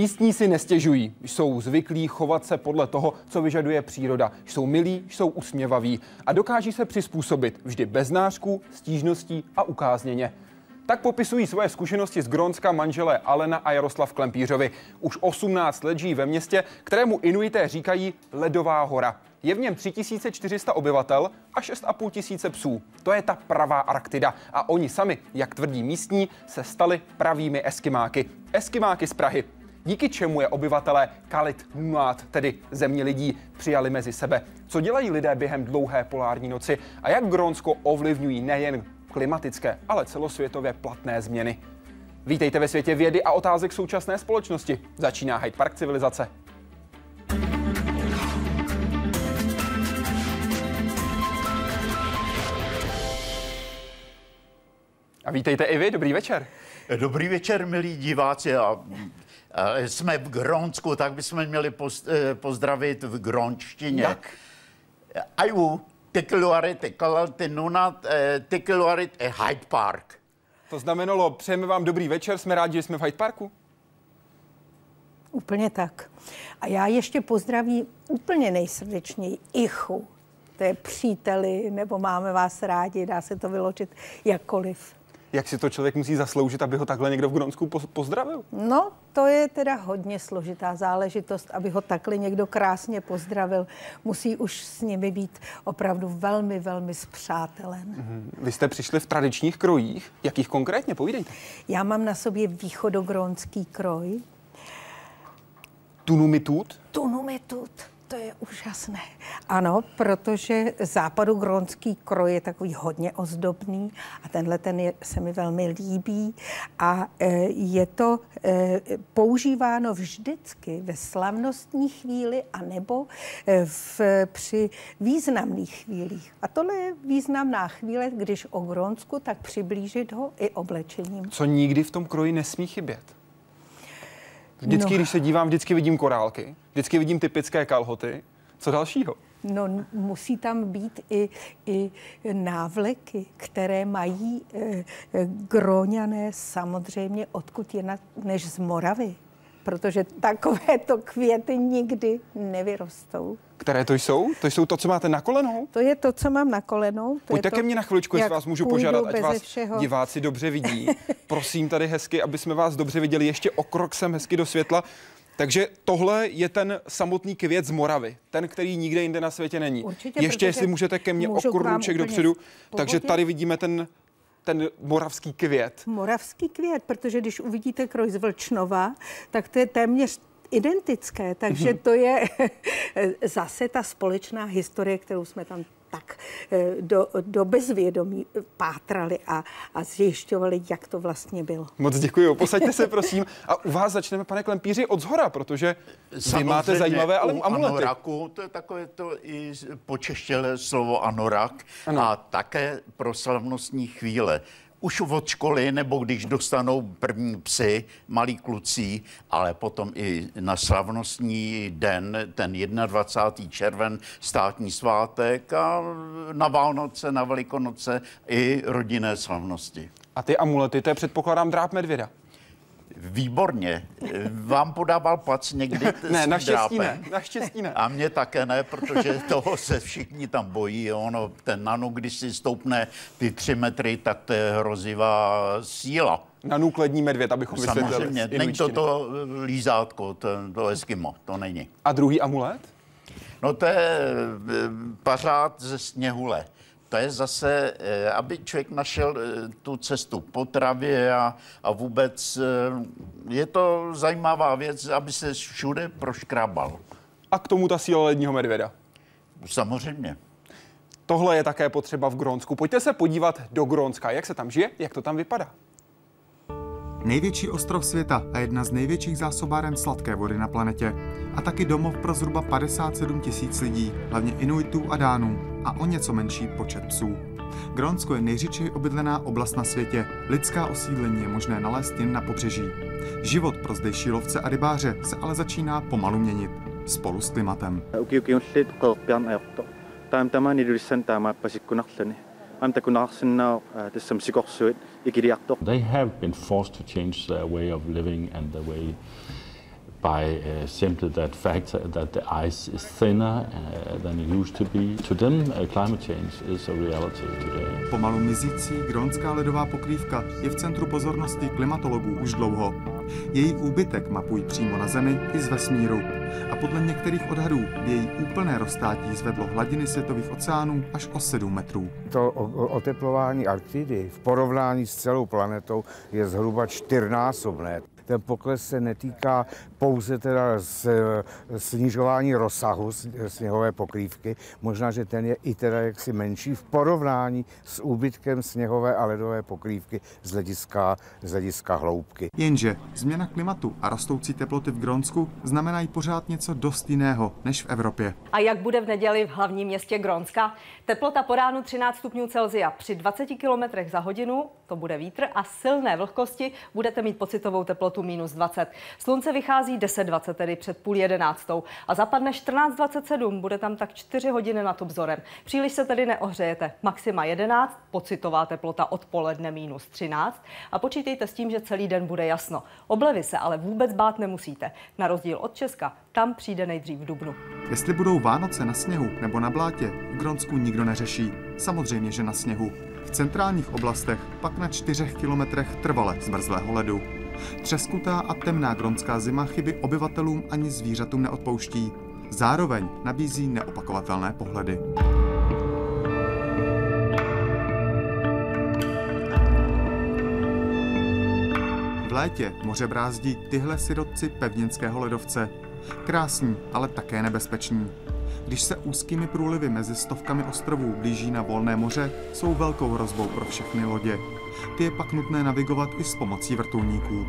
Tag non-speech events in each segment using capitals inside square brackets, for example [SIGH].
Místní si nestěžují, jsou zvyklí chovat se podle toho, co vyžaduje příroda. Jsou milí, jsou usměvaví a dokáží se přizpůsobit vždy bez nářků, stížností a ukázněně. Tak popisují svoje zkušenosti z Grónska manželé Alena a Jaroslav Klempířovi. Už 18 let žijí ve městě, kterému Inuité říkají Ledová hora. Je v něm 3400 obyvatel a 6,5 tisíce psů. To je ta pravá Arktida. A oni sami, jak tvrdí místní, se stali pravými eskimáky. Eskimáky z Prahy. Díky čemu je obyvatelé Kalit Nuat, tedy země lidí, přijali mezi sebe. Co dělají lidé během dlouhé polární noci a jak Grónsko ovlivňují nejen klimatické, ale celosvětově platné změny. Vítejte ve světě vědy a otázek současné společnosti. Začíná Hyde Park civilizace. A vítejte i vy, dobrý večer. Dobrý večer, milí diváci. A jsme v Grónsku, tak bychom měli eh, pozdravit v grónštině. Jak? Aju, Tikluarit, Nunat, Tikluarit, Hyde Park. To znamenalo, přejeme vám dobrý večer, jsme rádi, že jsme v Hyde Parku. Úplně tak. A já ještě pozdravím úplně nejsrdečněji Ichu. To je příteli, nebo máme vás rádi, dá se to vyložit jakkoliv. Jak si to člověk musí zasloužit, aby ho takhle někdo v Grónsku pozdravil? No, to je teda hodně složitá záležitost, aby ho takhle někdo krásně pozdravil. Musí už s nimi být opravdu velmi, velmi spřátelen. Mm-hmm. Vy jste přišli v tradičních krojích. Jakých konkrétně? Povídejte. Já mám na sobě východogrónský kroj. Tunumitut? Tunumitut. To je úžasné. Ano, protože západogronský kroj je takový hodně ozdobný a tenhle ten je, se mi velmi líbí a e, je to e, používáno vždycky ve slavnostní chvíli a nebo e, v, při významných chvílích. A tohle je významná chvíle, když o Gronsku, tak přiblížit ho i oblečením. Co nikdy v tom kroji nesmí chybět? Vždycky, no. když se dívám, vždycky vidím korálky, vždycky vidím typické kalhoty. Co dalšího? No, musí tam být i, i návleky, které mají e, gróňané samozřejmě odkud jinak než z Moravy protože takovéto květy nikdy nevyrostou. Které to jsou? To jsou to, co máte na kolenou? To je to, co mám na kolenou. To Pojďte to, ke mně na chviličku, jestli vás můžu požádat, ať vás všeho. diváci dobře vidí. [LAUGHS] Prosím tady hezky, aby jsme vás dobře viděli ještě o krok sem hezky do světla. Takže tohle je ten samotný květ z Moravy, ten, který nikde jinde na světě není. Určitě, Ještě jestli můžete ke mně o krůček dopředu. Takže tady vidíme ten ten moravský květ. Moravský květ, protože když uvidíte kroj z Vlčnova, tak to je téměř identické, takže to je [LAUGHS] zase ta společná historie, kterou jsme tam tak eh, do, do bezvědomí pátrali a, a zjišťovali, jak to vlastně bylo. Moc děkuji. Posaďte se, prosím. A u vás začneme, pane Klempíři, od zhora, protože vy máte zajímavé ale amulety. Anoraku, to je takové to i počeštělé slovo anorak ano. a také pro slavnostní chvíle už od školy, nebo když dostanou první psy, malí kluci, ale potom i na slavnostní den, ten 21. červen, státní svátek a na Vánoce, na Velikonoce i rodinné slavnosti. A ty amulety, to je předpokládám dráp medvěda. Výborně. Vám podával pac někdy Ne, naštěstí ne, naštěstí ne. A mě také ne, protože toho se všichni tam bojí. Ono, ten nano, když si stoupne ty tři metry, tak to je hrozivá síla. Nanuklední medvěd, abychom vysvětlili. Samozřejmě, není to to lízátko, to, to Eskimo, to není. A druhý amulet? No to je eh, pařád ze sněhule to je zase, eh, aby člověk našel eh, tu cestu po travě a, a vůbec eh, je to zajímavá věc, aby se všude proškrabal. A k tomu ta síla ledního medvěda. Samozřejmě. Tohle je také potřeba v Grónsku. Pojďte se podívat do Grónska. Jak se tam žije, jak to tam vypadá. Největší ostrov světa a jedna z největších zásobáren sladké vody na planetě. A taky domov pro zhruba 57 tisíc lidí, hlavně Inuitů a Dánů a o něco menší počet psů. Grónsko je nejřidčeji obydlená oblast na světě. Lidská osídlení je možné nalézt jen na pobřeží. Život pro zdejší lovce a rybáře se ale začíná pomalu měnit. Spolu s klimatem. They have been forced to change their way of living and the way by uh, simply that fact that the ice is thinner uh, than it used to be. To them, uh, climate change is a reality today. Pomalu mizící gronská ledová pokrývka je v centru pozornosti klimatologů už dlouho. Její úbytek mapují přímo na Zemi i z vesmíru. A podle některých odhadů by její úplné roztátí zvedlo hladiny světových oceánů až o 7 metrů. To oteplování Arktidy v porovnání s celou planetou je zhruba čtyřnásobné ten pokles se netýká pouze teda z, snižování rozsahu sněhové pokrývky, možná, že ten je i teda jaksi menší v porovnání s úbytkem sněhové a ledové pokrývky z hlediska, z hlediska hloubky. Jenže změna klimatu a rostoucí teploty v Grónsku znamenají pořád něco dost jiného než v Evropě. A jak bude v neděli v hlavním městě Grónska? Teplota po ránu 13 stupňů Celzia při 20 km za hodinu, to bude vítr a silné vlhkosti, budete mít pocitovou teplotu minus 20. Slunce vychází 10.20, tedy před půl jedenáctou a zapadne 14.27, bude tam tak 4 hodiny nad obzorem. Příliš se tedy neohřejete. Maxima 11, pocitová teplota odpoledne minus 13 a počítejte s tím, že celý den bude jasno. Oblevy se ale vůbec bát nemusíte. Na rozdíl od Česka, tam přijde nejdřív v dubnu. Jestli budou Vánoce na sněhu nebo na blátě, v Gronsku nikdo neřeší. Samozřejmě, že na sněhu. V centrálních oblastech pak na čtyřech kilometrech trvale zmrzlého ledu. Třeskutá a temná gronská zima chyby obyvatelům ani zvířatům neodpouští. Zároveň nabízí neopakovatelné pohledy. V létě moře brázdí tyhle sirotci pevninského ledovce. Krásní, ale také nebezpeční. Když se úzkými průlivy mezi stovkami ostrovů blíží na volné moře, jsou velkou hrozbou pro všechny lodě. Ty je pak nutné navigovat i s pomocí vrtulníků.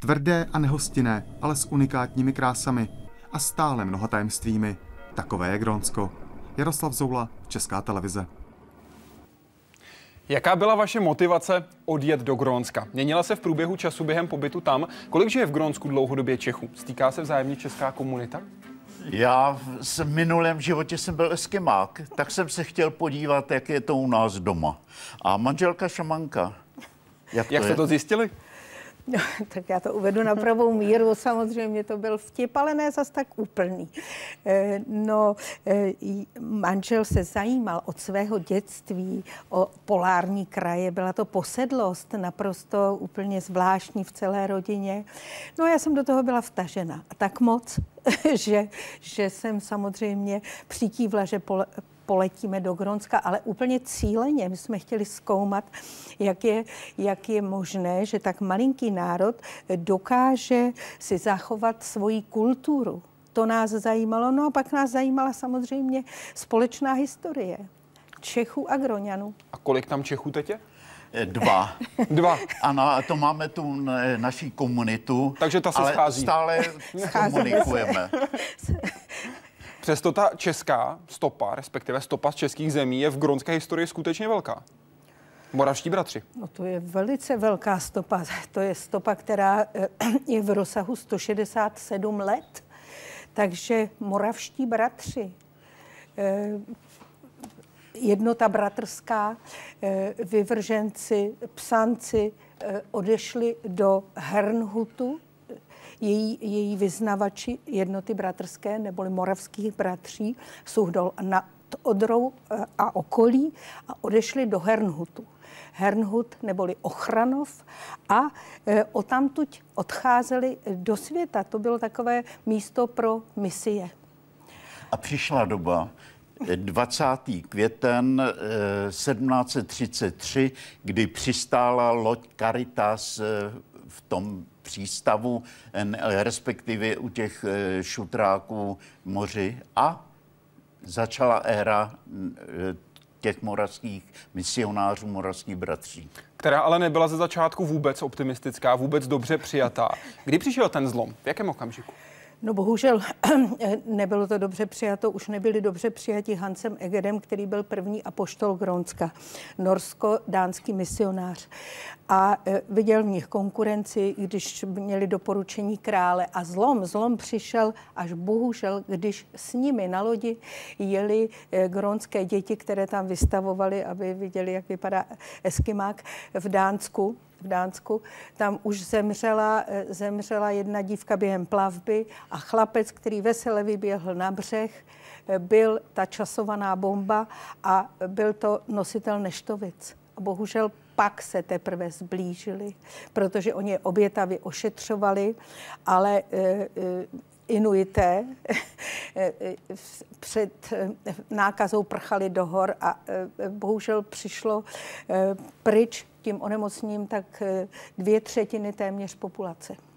Tvrdé a nehostinné, ale s unikátními krásami a stále mnoha tajemstvími. Takové je Grónsko. Jaroslav Zoula, Česká televize. Jaká byla vaše motivace odjet do Grónska? Měnila se v průběhu času během pobytu tam? Kolik žije v Grónsku dlouhodobě Čechů? Stýká se vzájemně česká komunita? Já v minulém životě jsem byl eskimák, tak jsem se chtěl podívat, jak je to u nás doma. A manželka šamanka. Jak, jak jste to zjistili? No, [LAUGHS] tak já to uvedu na pravou míru. Samozřejmě to byl vtip, ale ne zas tak úplný. Eh, no, eh, manžel se zajímal od svého dětství o polární kraje. Byla to posedlost naprosto úplně zvláštní v celé rodině. No já jsem do toho byla vtažena. A tak moc, [LAUGHS] že, že jsem samozřejmě přikývla, že poletíme do Gronska, ale úplně cíleně. My jsme chtěli zkoumat, jak je, jak je možné, že tak malinký národ dokáže si zachovat svoji kulturu. To nás zajímalo. No a pak nás zajímala samozřejmě společná historie Čechů a Groňanů. A kolik tam Čechů teď je? Eh, dva. [LAUGHS] Dva. Ano, a to máme tu naší komunitu. Takže ta se ale schází. stále [LAUGHS] komunikujeme. [LAUGHS] Přesto ta česká stopa, respektive stopa z českých zemí, je v gronské historii skutečně velká. Moravští bratři. No to je velice velká stopa. To je stopa, která eh, [CLEARS THROAT] je v rozsahu 167 let. Takže moravští bratři, eh, jednota bratrská, eh, vyvrženci, psanci odešli do Hernhutu, její, její vyznavači jednoty bratrské neboli moravských bratří Suhdol nad Odrou eh, a okolí a odešli do Hernhutu. Hernhut neboli Ochranov a e, odtamtuť odcházeli do světa. To bylo takové místo pro misie. A přišla doba, 20. květen 1733, kdy přistála loď Caritas v tom přístavu, respektive u těch e, šutráků moři a začala éra e, těch moravských misionářů, moravských bratří. Která ale nebyla ze začátku vůbec optimistická, vůbec dobře přijatá. Kdy přišel ten zlom? V jakém okamžiku? No bohužel [CLEARS THROAT] nebylo to dobře přijato, už nebyli dobře přijati Hansem Egedem, který byl první apoštol Grónska, norsko-dánský misionář. A e, viděl v nich konkurenci, když měli doporučení krále. A zlom, zlom přišel až bohužel, když s nimi na lodi jeli e, grónské děti, které tam vystavovali, aby viděli, jak vypadá eskimák v Dánsku v Dánsku, tam už zemřela, eh, zemřela jedna dívka během plavby a chlapec, který vesele vyběhl na břeh, eh, byl ta časovaná bomba a byl to nositel neštovic. A bohužel pak se teprve zblížili, protože oni je obětavě ošetřovali, ale e, Inuité [LAUGHS] před nákazou prchali do hor a bohužel přišlo pryč tím onemocněním tak eh, dvě třetiny téměř populace.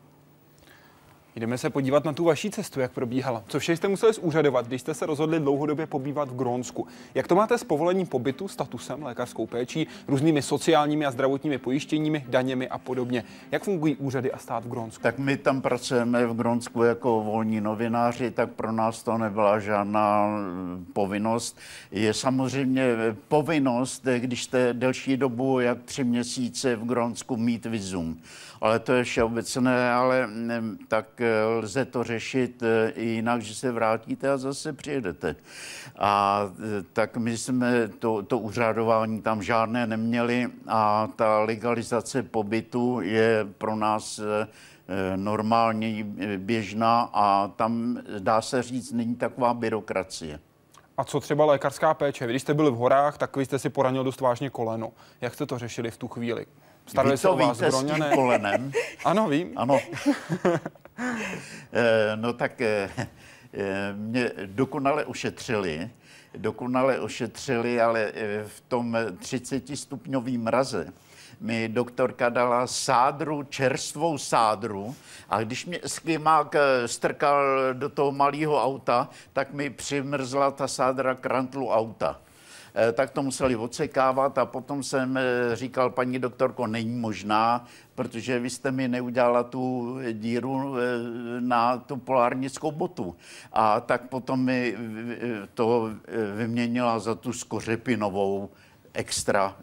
Jdeme se podívat na tu vaší cestu, jak probíhala. Co vše jste museli zúřadovat, když jste se rozhodli dlouhodobě pobývat v Grónsku? Jak to máte s povolením pobytu, statusem, lékařskou péčí, různými sociálními a zdravotními pojištěními, daněmi a podobně? Jak fungují úřady a stát v Grónsku? Tak my tam pracujeme v Grónsku jako volní novináři, tak pro nás to nebyla žádná mm, povinnost. Je samozřejmě povinnost, když jste delší dobu, jak tři měsíce v Grónsku mít vizum ale to je všeobecné, ale mm, tak eh, lze to řešit eh, i jinak, že se vrátíte a zase přijedete. A eh, tak my jsme to, to úřadování tam žádné neměli a ta legalizace pobytu je pro nás normální, běžná a tam, dá se říct, není taková byrokracie. A co třeba lékařská péče? Vy, když jste byli v horách, tak vy jste si poranil dost vážně koleno. Jak jste to řešili v tu chvíli? Starali se o vás Groňané? s kolenem? ano, vím. Ano. [LAUGHS] Eh, no tak eh, eh, mě dokonale ošetřili, dokonale ošetřili, ale v tom 30 stupňovým mraze mi doktorka dala sádru, čerstvou sádru a když mě skymák strkal do toho malého auta, tak mi přimrzla ta sádra krantlu auta. Eh, tak to museli odsekávat a potom jsem eh, říkal, paní doktorko, není možná, protože vy jste mi neudělala tu díru eh, na tu polárnickou botu. A tak potom mi to vyměnila za tu skořepinovou extra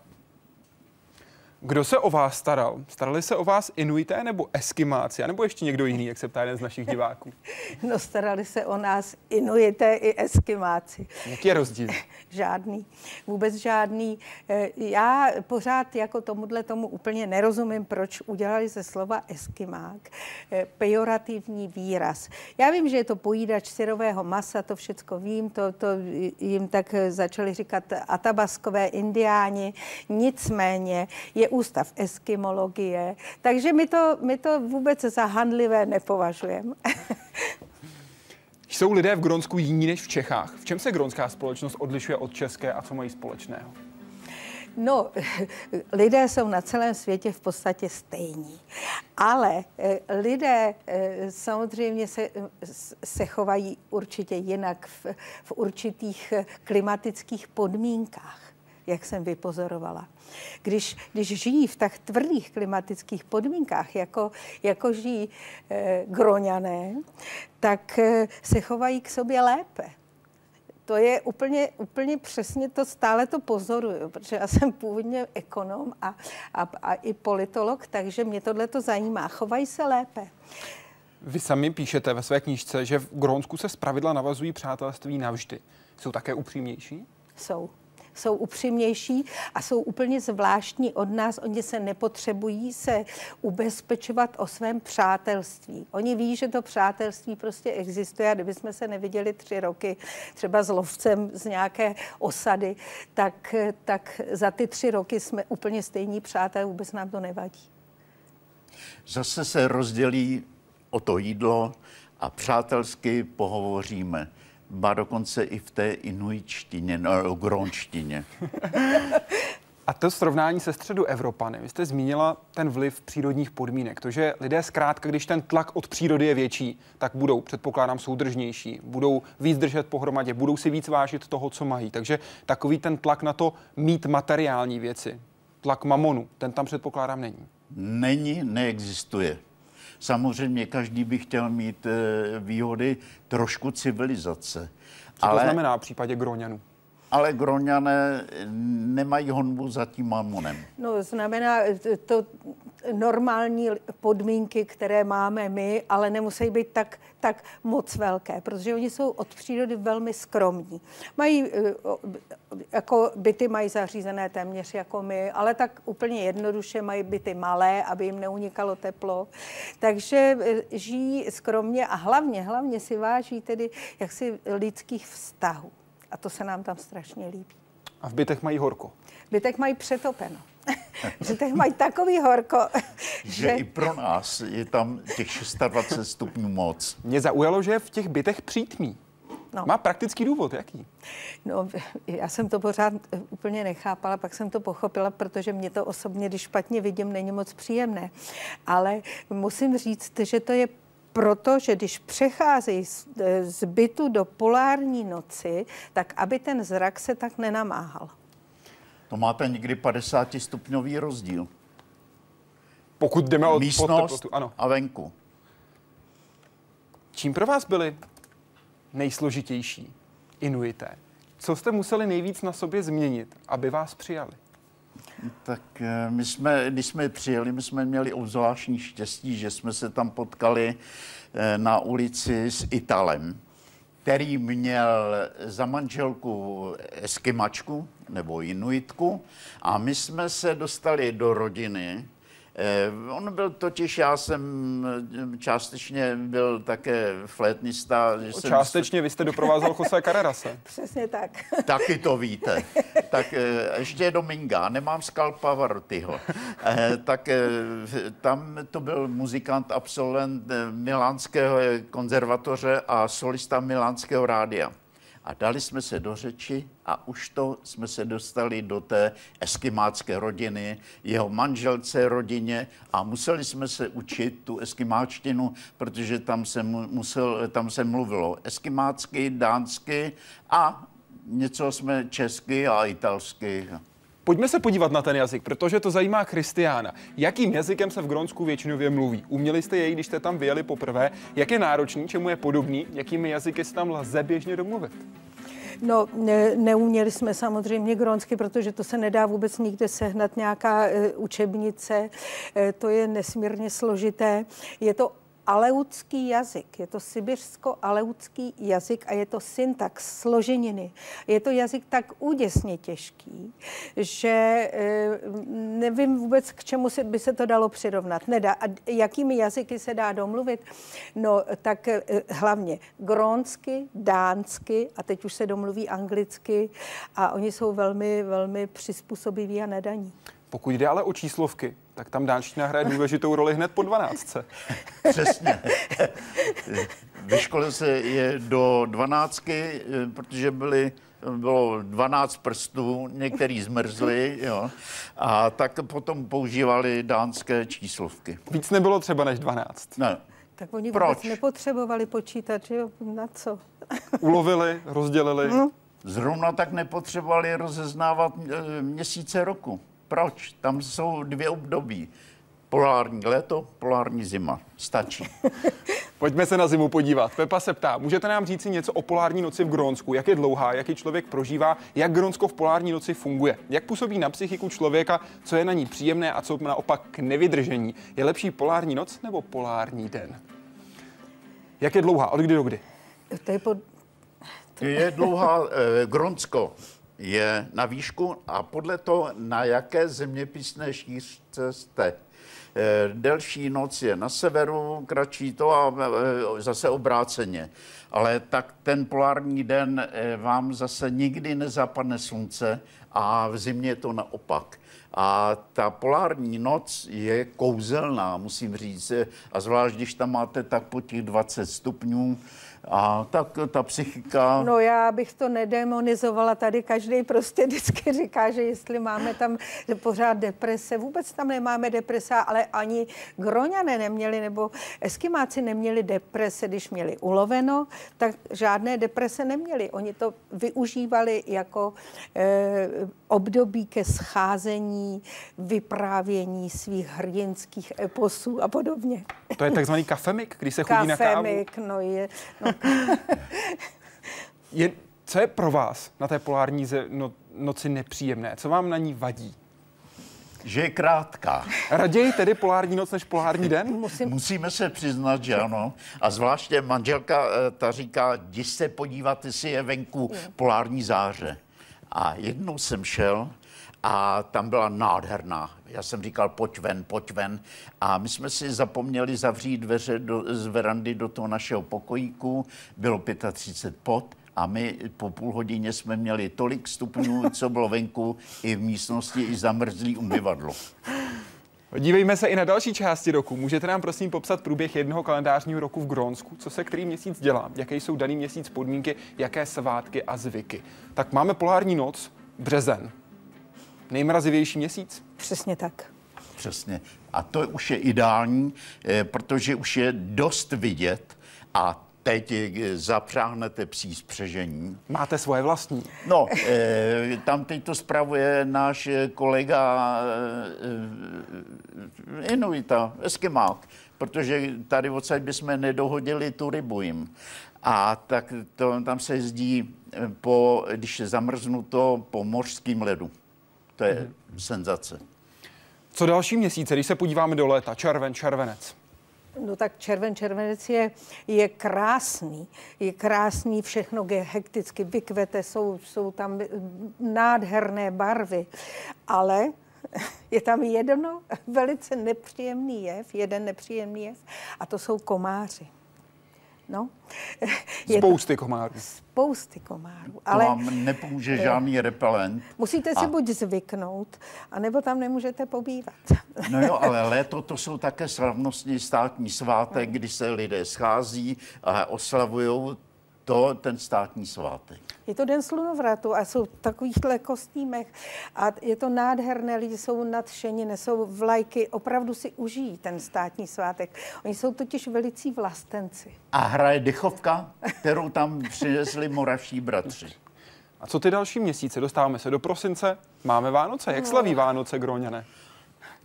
kdo se o vás staral? Starali se o vás Inuité nebo Eskimáci, nebo ještě někdo jiný, jak se ptá jeden z našich diváků? [LAUGHS] No, starali se o nás Inuité i Eskimáci. Jaký je rozdíl? [LAUGHS] žádný, vůbec žádný. Eh, já pořád jako tomuhle tomu úplně nerozumím, proč udělali ze slova Eskimák eh, pejorativní výraz. Já vím, že je to pojídač syrového masa, to všecko vím, to, to jim tak začali říkat atabaskové indiáni, nicméně je ústav eskimologie, takže my to, my to vůbec za handlivé nepovažujeme. [LAUGHS] Jsou lidé v Gronsku jiní než v Čechách? V čem se gronská společnost odlišuje od české a co mají společného? No, [LAUGHS] lidé jsou na celém světě v podstatě stejní. Ale eh, lidé eh, samozřejmě se, se chovají určitě jinak v, v určitých eh, klimatických podmínkách jak jsem vypozorovala. Když, když žijí v tak tvrdých klimatických podmínkách, jako, jako žijí e, groňané, tak e, se chovají k sobě lépe. To je úplně, úplně přesně to, stále to pozoruju, protože já jsem původně ekonom a, a, a i politolog, takže mě tohle to zajímá. Chovají se lépe. Vy sami píšete ve své knížce, že v Grónsku se zpravidla navazují přátelství navždy. Jsou také upřímnější? Jsou jsou upřímnější a jsou úplně zvláštní od nás. Oni se nepotřebují se ubezpečovat o svém přátelství. Oni ví, že to přátelství prostě existuje a kdybychom se neviděli tři roky třeba s lovcem z nějaké osady, tak, tak za ty tři roky jsme úplně stejní přátelé, vůbec nám to nevadí. Zase se rozdělí o to jídlo a přátelsky pohovoříme ba dokonce i v té inuičtině, no, gronštině. [LAUGHS] A to srovnání se středu Evropany. Vy jste zmínila ten vliv přírodních podmínek. To, že lidé zkrátka, když ten tlak od přírody je větší, tak budou, předpokládám, soudržnější, budou víc držet pohromadě, budou si víc vážit toho, co mají. Takže takový ten tlak na to mít materiální věci, tlak mamonu, ten tam předpokládám není. Není, neexistuje. Samozřejmě každý by chtěl mít eh, výhody trošku civilizace. Co ale... to znamená v případě Groňanů? ale Groňané nemají honbu za tím mamonem. No, znamená to normální podmínky, které máme my, ale nemusí být tak, tak moc velké, protože oni jsou od přírody velmi skromní. Mají, eh, jako byty mají zařízené téměř jako my, ale tak úplně jednoduše mají byty malé, aby jim neunikalo teplo. Takže eh, žijí skromně a hlavně, hlavně si váží tedy jaksi lidských vztahů. A to se nám tam strašně líbí. A v bytech mají horko? V bytech mají přetopeno. [LAUGHS] v bytech mají takový horko, že... že... i pro nás je tam těch 26 stupňů moc. Mě zaujalo, že je v těch bytech přítmí. No. Má praktický důvod, jaký? No, já jsem to pořád úplně nechápala, pak jsem to pochopila, protože mě to osobně, když špatně vidím, není moc příjemné. Ale musím říct, že to je protože když přecházejí z, z bytu do polární noci, tak aby ten zrak se tak nenamáhal. To máte někdy 50 stupňový rozdíl. Pokud jdeme od Místnost ano. a venku. Čím pro vás byly nejsložitější Inuité? Co jste museli nejvíc na sobě změnit, aby vás přijali? Tak eh, my jsme, když jsme přijeli, my jsme měli obzvláštní štěstí, že jsme se tam potkali eh, na ulici s Italem, který měl za manželku eskimačku nebo inuitku a my jsme se dostali do rodiny, on byl totiž, já jsem eh, částečně byl také flétnista. Že jsem částečně vy jste doprovázel Jose Carrerase. [LAUGHS] Přesně tak. Taky to [LAUGHS] víte. tak eh, ještě Dominga, nemám skalpa Vartyho. tak tam to byl muzikant, absolvent Milánského konzervatoře a solista Milánského rádia. A dali jsme se do řeči a už to jsme se dostali do té eskimácké rodiny, jeho manželce, rodině a museli jsme se učit tu eskimáčtinu, protože tam se, musel, tam se mluvilo eskimácky, dánsky a něco jsme česky a italsky. Pojďme se podívat na ten jazyk, protože to zajímá Christiana. Jakým jazykem se v Gronsku většinově mluví? Uměli jste jej, když jste tam vyjeli poprvé? Jak je náročný, čemu je podobný? Jakými jazyky se tam lze běžně domluvit? No, ne, neuměli jsme samozřejmě gronsky, protože to se nedá vůbec nikde sehnat nějaká e, učebnice. E, to je nesmírně složité. Je to aleutský jazyk, je to sibirsko-aleutský jazyk a je to syntax, složeniny. Je to jazyk tak úděsně těžký, že eh, nevím vůbec, k čemu by se to dalo přirovnat. Nedá. A jakými jazyky se dá domluvit? No, tak eh, hlavně grónsky, dánsky a teď už se domluví anglicky a oni jsou velmi, velmi přizpůsobiví a nedaní. Pokud jde ale o číslovky, tak tam dánština hraje důležitou roli hned po 12. [LAUGHS] Přesně. Ve škole se je do 12, protože byly bylo 12 prstů, některý zmrzli, jo, a tak potom používali dánské číslovky. Víc nebylo třeba než 12? Ne. Tak oni Proč? vůbec nepotřebovali počítat, že jo? Na co? [LAUGHS] Ulovili, rozdělili. No. Zrovna tak nepotřebovali rozeznávat eh, měsíce roku. Proč? Tam jsou dvě období. Polární léto, polární zima. Stačí. [LAUGHS] Pojďme se na zimu podívat. Pepa se ptá, můžete nám říct si něco o polární noci v Grónsku? Jak je dlouhá, jaký člověk prožívá, jak Grónsko v polární noci funguje? Jak působí na psychiku člověka, co je na ní příjemné a co naopak k nevydržení? Je lepší polární noc nebo polární den? Jak je dlouhá? Od kdy do kdy? To je, pod... je dlouhá eh, Grónsko je na výšku a podle toho, na jaké zeměpisné šířce jste. Eh, delší noc je na severu, kratší to a eh, zase obráceně. Ale tak ten polární den eh, vám zase nikdy nezapadne slunce a v zimě je to naopak. A ta polární noc je kouzelná, musím říct. A zvlášť, když tam máte tak po těch 20 stupňů, A tak ta psychika... No já bych to nedemonizovala. Tady každý prostě vždycky říká, že jestli máme tam pořád deprese, vůbec tam nemáme deprese, ale ani Groňané neměli, nebo Eskimáci neměli deprese, když měli uloveno, tak žádné deprese neměli. Oni to využívali jako eh, období ke scházení, vyprávění svých hrdinských eposů a podobně. To je takzvaný kafemik, když se chodí na kávu? Kafemik, no je. No. Je. Co je pro vás na té polární ze, no, noci nepříjemné? Co vám na ní vadí? Že je krátká. Raději tedy polární noc než polární den? [LAUGHS] Musím... Musíme se přiznat, že ano. A zvláště manželka eh, ta říká, jdi se podívat, jestli je venku polární záře. A jednou jsem šel a tam byla nádherná. Já jsem říkal, pojď ven, pojď ven. A my jsme si zapomněli zavřít dveře do, z verandy do toho našeho pokojíku. Bylo 35 pot a my po půl hodině jsme měli tolik stupňů, co bylo venku, i v místnosti, i zamrzlý umyvadlo. Dívejme se i na další části roku. Můžete nám prosím popsat průběh jednoho kalendářního roku v Grónsku? Co se který měsíc dělá? Jaké jsou daný měsíc podmínky? Jaké svátky a zvyky? Tak máme polární noc, březen. Nejmrazivější měsíc? Přesně tak. Přesně. A to už je ideální, eh, protože už je dost vidět a teď zapřáhnete psí spřežení. Máte svoje vlastní? No, eh, tam teď to spravuje náš kolega eh, Inuita, Eskimák, protože tady odsaď bychom nedohodili tu rybu jim. A tak to, tam se jezdí, po, když je zamrznuto, po mořským ledu. To je hmm. senzace. Co další měsíce, když se podíváme do léta, červen, červenec? No tak červen, červenec je, je krásný. Je krásný, všechno je hekticky vykvete, jsou, jsou tam nádherné barvy. Ale [LAUGHS] je tam jedno velice nepříjemný jev, jeden nepříjemný jev, a to jsou komáři. No. [LAUGHS] Je Spousty komárů. Spousty komárů. Ale vám nepomůže žádný repelent. Musíte si a... buď zvyknout, anebo tam nemůžete pobývat. No jo, ale [LAUGHS] léto to jsou také slavnostní státní svátek, kdy se lidé schází a oslavují to ten státní svátek. Je to den slunovratu a jsou v takovýchhle kostýmech a je to nádherné, lidi jsou nadšení, nesou vlajky, opravdu si užijí ten státní svátek. Oni jsou totiž velicí vlastenci. A hraje dechovka, kterou tam přinesli moravští bratři. A co ty další měsíce? Dostáváme se do prosince, máme Vánoce. Jak slaví Vánoce, Groňané?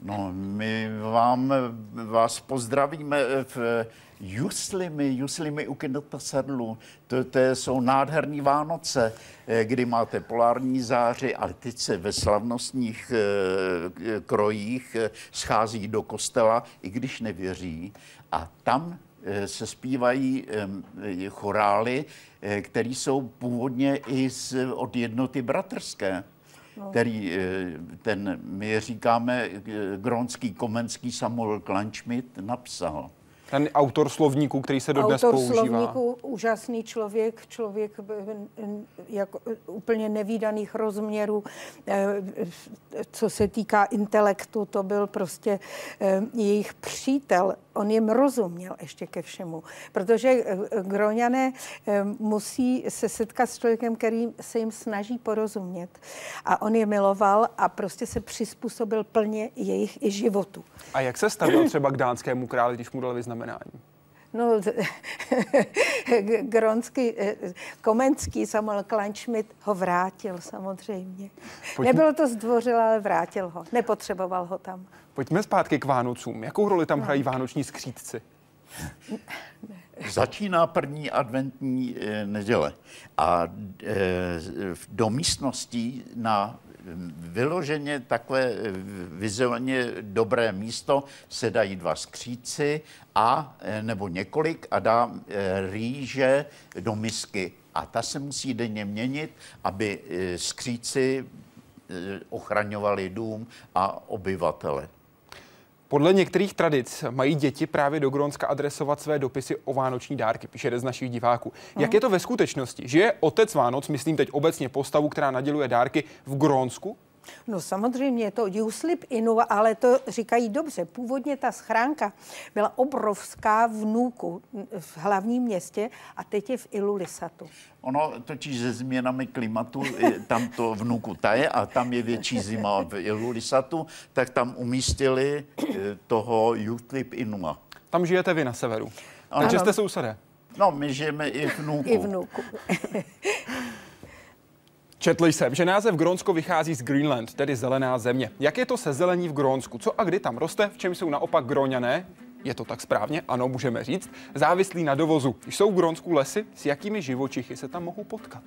No, my vám, vás pozdravíme v juslimi, juslimi u Sedlu. To, to jsou nádherní Vánoce, eh, kdy máte polární záři a teď se ve slavnostních eh, krojích eh, schází do kostela, i když nevěří. A tam se zpívají chorály, které jsou původně i z, od jednoty bratrské. No. který ten, my říkáme, gronský komenský Samuel Klančmit napsal. Ten autor slovníku, který se dodnes autor používá. Autor slovníku, úžasný člověk, člověk jako úplně nevýdaných rozměrů. Co se týká intelektu, to byl prostě jejich přítel. On jim rozuměl ještě ke všemu, protože eh, Groňané musí se setkat s člověkem, který se jim snaží porozumět. A on je miloval a prostě se přizpůsobil plně jejich i životu. A jak se stavil třeba k dánskému králi, když mu dal vyznamenání? No, [LAUGHS] Gronský, eh, Komenský Samuel Kleinschmidt ho vrátil samozřejmě. Pojďme... Nebylo to zdvořil, ale vrátil ho. Nepotřeboval ho tam. Pojďme zpátky k Vánocům. Jakou roli tam no. hrají vánoční skřídci? Začíná první adventní e, neděle a e, do místností na vyloženě takové eh, vizuálně dobré místo se dají dva skříci a eh, nebo několik a dá eh, rýže do misky. A ta se musí denně měnit, aby skříci ochraňovali dům a obyvatele. Podle některých tradic mají děti právě do Grónska adresovat své dopisy o vánoční dárky, píše jeden z našich diváků. Aha. Jak je to ve skutečnosti? Že je otec Vánoc, myslím teď obecně postavu, která naděluje dárky v Grónsku? No samozřejmě je to Juslip Inu, ale to říkají dobře. Původně ta schránka byla obrovská v Nuku, v hlavním městě a teď je v Ilulisatu. Ono totiž se změnami klimatu, tam to v Nuku taje a tam je větší zima v Ilulisatu, tak tam umístili eh, toho Juslip Inua. Tam žijete vy na severu. Takže jste sousedé. No, my žijeme i v Nuku. I v Nuku. [LAUGHS] Četl jsem, že název Grónsko vychází z Greenland, tedy zelená země. Jak je to se zelení v Grónsku? Co a kdy tam roste? V čem jsou naopak Gróňané? Je to tak správně? Ano, můžeme říct. Závislí na dovozu. Jsou v Grónsku lesy? S jakými živočichy se tam mohou potkat?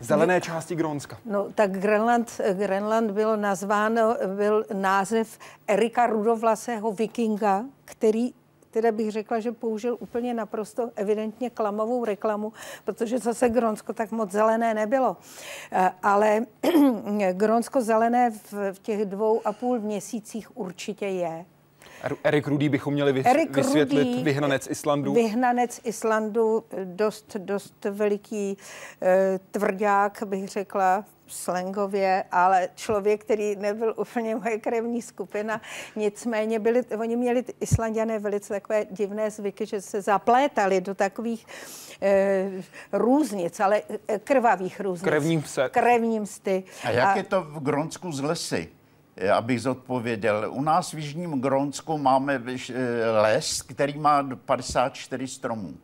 Zelené části Grónska. No, tak Grenland, Grenland byl nazván, byl název Erika Rudovlasého vikinga, který teda bych řekla, že použil úplně naprosto evidentně klamavou reklamu, protože zase Gronsko tak moc zelené nebylo. Eh, ale [CLEARS THROAT] Gronsko zelené v, těch dvou a půl měsících určitě je. Erik Rudý bychom měli vys- Erik vysvětlit, Rudy, vyhnanec Islandu. Vyhnanec Islandu, dost, dost veliký e, tvrdák, bych řekla, slangově, ale člověk, který nebyl úplně moje krevní skupina. Nicméně byli, oni měli Islandiané velice takové divné zvyky, že se zaplétali do takových e, různic, ale eh, krvavých různic. Krevním se. Krevním sty. A jak A, je to v Gronsku z lesy? abych zodpověděl. U nás v Jižním Grónsku máme les, který má 54 stromů.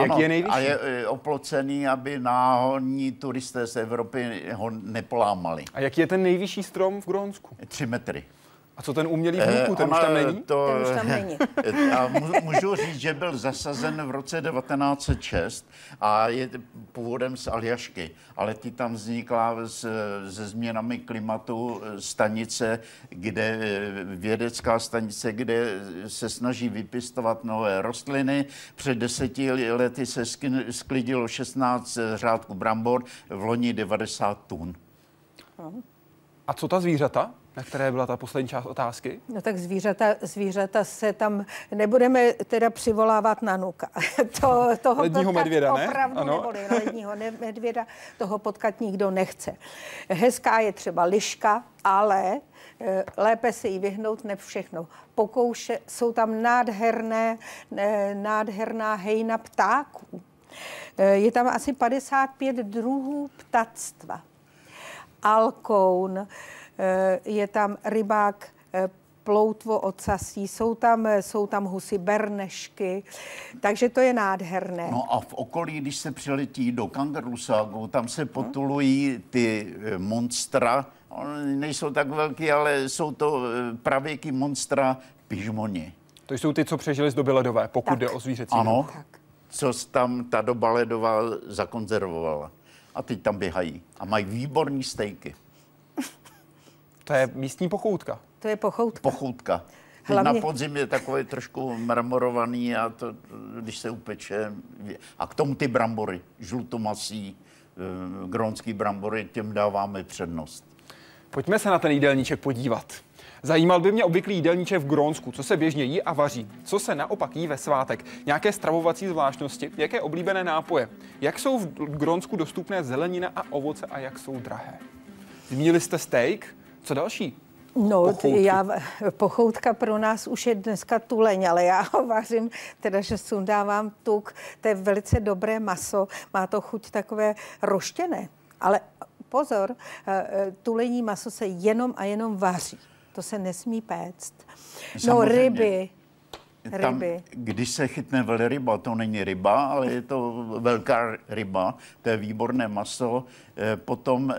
A jaký ano, je nejvyšší? A je e, oplocený, aby náhodní turisté z Evropy ho nepolámali. A jaký je ten nejvyšší strom v Grónsku? Tři metry. A co ten umělý vnúku, ten už tam není? To, ten už tam není. [LAUGHS] a můžu říct, že byl zasazen v roce 1906 a je původem z Aljašky, ale ty tam vznikla s, se změnami klimatu stanice, kde vědecká stanice, kde se snaží vypistovat nové rostliny. Před deseti lety se sklidilo 16 řádků brambor, v loni 90 tun. A co ta zvířata? Na které byla ta poslední část otázky? No tak zvířata, zvířata se tam, nebudeme teda přivolávat na nuka. [LAUGHS] to, toho ledního medvěda, ne? Opravdu ano. neboli ledního medvěda, toho potkat nikdo nechce. Hezká je třeba liška, ale eh, lépe se jí vyhnout ne všechno. Pokouše, jsou tam nádherné, nádherná hejna ptáků. Eh, je tam asi 55 druhů ptactva. Alkoun, je tam rybák eh, ploutvo ocasí, jsou tam, eh, jsou tam husy bernešky, takže to je nádherné. No a v okolí, když se přiletí do Kangaruságu, tam se potulují ty monstra, nejsou tak velký, ale jsou to pravěky monstra pižmoni. To jsou ty, co přežili z doby ledové, pokud tak. jde o zvířecí. Ano, tak. co tam ta doba ledová zakonzervovala. A teď tam běhají a mají výborní stejky. To je místní pochoutka. To je pochoutka. Pochoutka. Hlavně... Na podzim je takový trošku mramorovaný a to, když se upeče. A k tomu ty brambory, žlutomasí, eh, grónský brambory, těm dáváme přednost. Pojďme se na ten jídelníček podívat. Zajímal by mě obvyklý jídelníček v Grónsku, co se běžně jí a vaří, co se naopak jí ve svátek, nějaké stravovací zvláštnosti, jaké oblíbené nápoje, jak jsou v Grónsku dostupné zelenina a ovoce a jak jsou drahé. Zmínili jste steak, co další? No, Pochoutky. já, pochoutka pro nás už je dneska tuleň, ale já ho vařím, teda, že sundávám tuk, to je velice dobré maso, má to chuť takové roštěné, ale pozor, eh, eh, tulení maso se jenom a jenom vaří, to se nesmí péct. No, Samozřejmě. No, ryby, tam, když se chytne velryba, to není ryba, ale je to velká ryba, to je výborné maso. Eh, potom eh,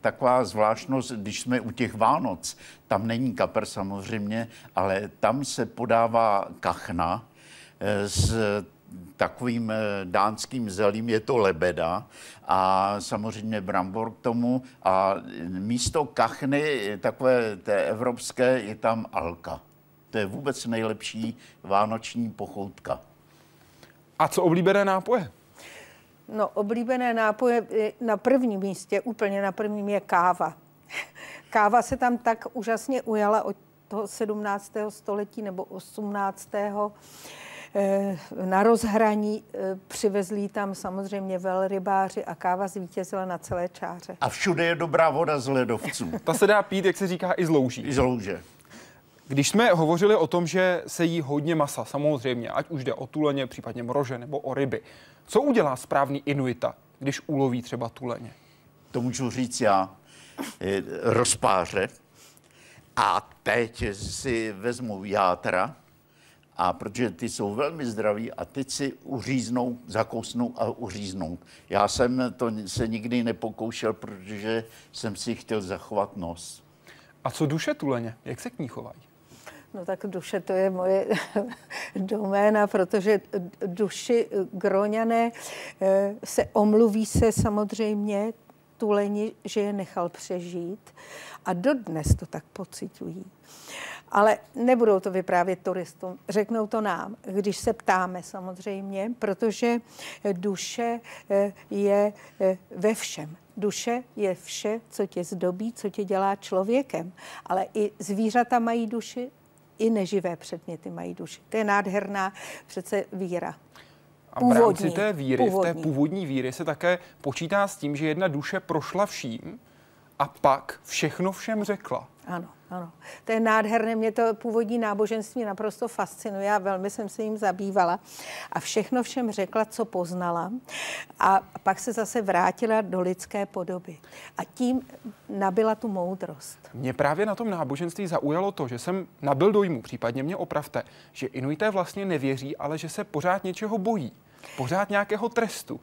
taková zvláštnost, když jsme u těch Vánoc, tam není kapr samozřejmě, ale tam se podává kachna eh, s takovým dánským zelím, je to lebeda a samozřejmě brambor k tomu a místo kachny, takové té evropské, je tam alka. To je vůbec nejlepší vánoční pochoutka. A co oblíbené nápoje? No, oblíbené nápoje na prvním místě, úplně na prvním je káva. [LAUGHS] Káva se tam tak úžasně ujala od toho 17. století nebo 18. eh, na rozhraní, eh, přivezli tam samozřejmě velrybáři a káva zvítězila na celé čáře. A všude je dobrá voda z ledovců. Ta se dá pít, jak se říká, i z louží. I z louže. Když jsme hovořili o tom, že se jí hodně masa, samozřejmě, ať už jde o tuleně, případně mrože nebo o ryby, co udělá správný inuita, když uloví třeba tuleně? To můžu říct já. Rozpáře. A teď si vezmu játra, a protože ty jsou velmi zdraví a teď si uříznou, zakousnou a uříznou. Já jsem to se nikdy nepokoušel, protože jsem si chtěl zachovat nos. A co duše tuleně? Jak se k ní chovají? No tak duše to je moje [LAUGHS] doména, protože duši groňané eh, se omluví se samozřejmě tuleni, že je nechal přežít a dodnes to tak pocitují. Ale nebudou to vyprávět turistům, řeknou to nám, když se ptáme samozřejmě, protože duše eh, je eh, ve všem. Duše je vše, co tě zdobí, co tě dělá člověkem. Ale i zvířata mají duši, i neživé předměty mají duši. To je nádherná přece víra. A v rámci té víry, původní. v té původní víry se také počítá s tím, že jedna duše prošla vším a pak všechno všem řekla. Ano. Ano, to je nádherné, mě to původní náboženství naprosto fascinuje a velmi jsem se jim zabývala a všechno všem řekla, co poznala a pak se zase vrátila do lidské podoby a tím nabila tu moudrost. Mě právě na tom náboženství zaujalo to, že jsem nabil dojmu, případně mě opravte, že Inuité vlastně nevěří, ale že se pořád něčeho bojí, pořád nějakého trestu.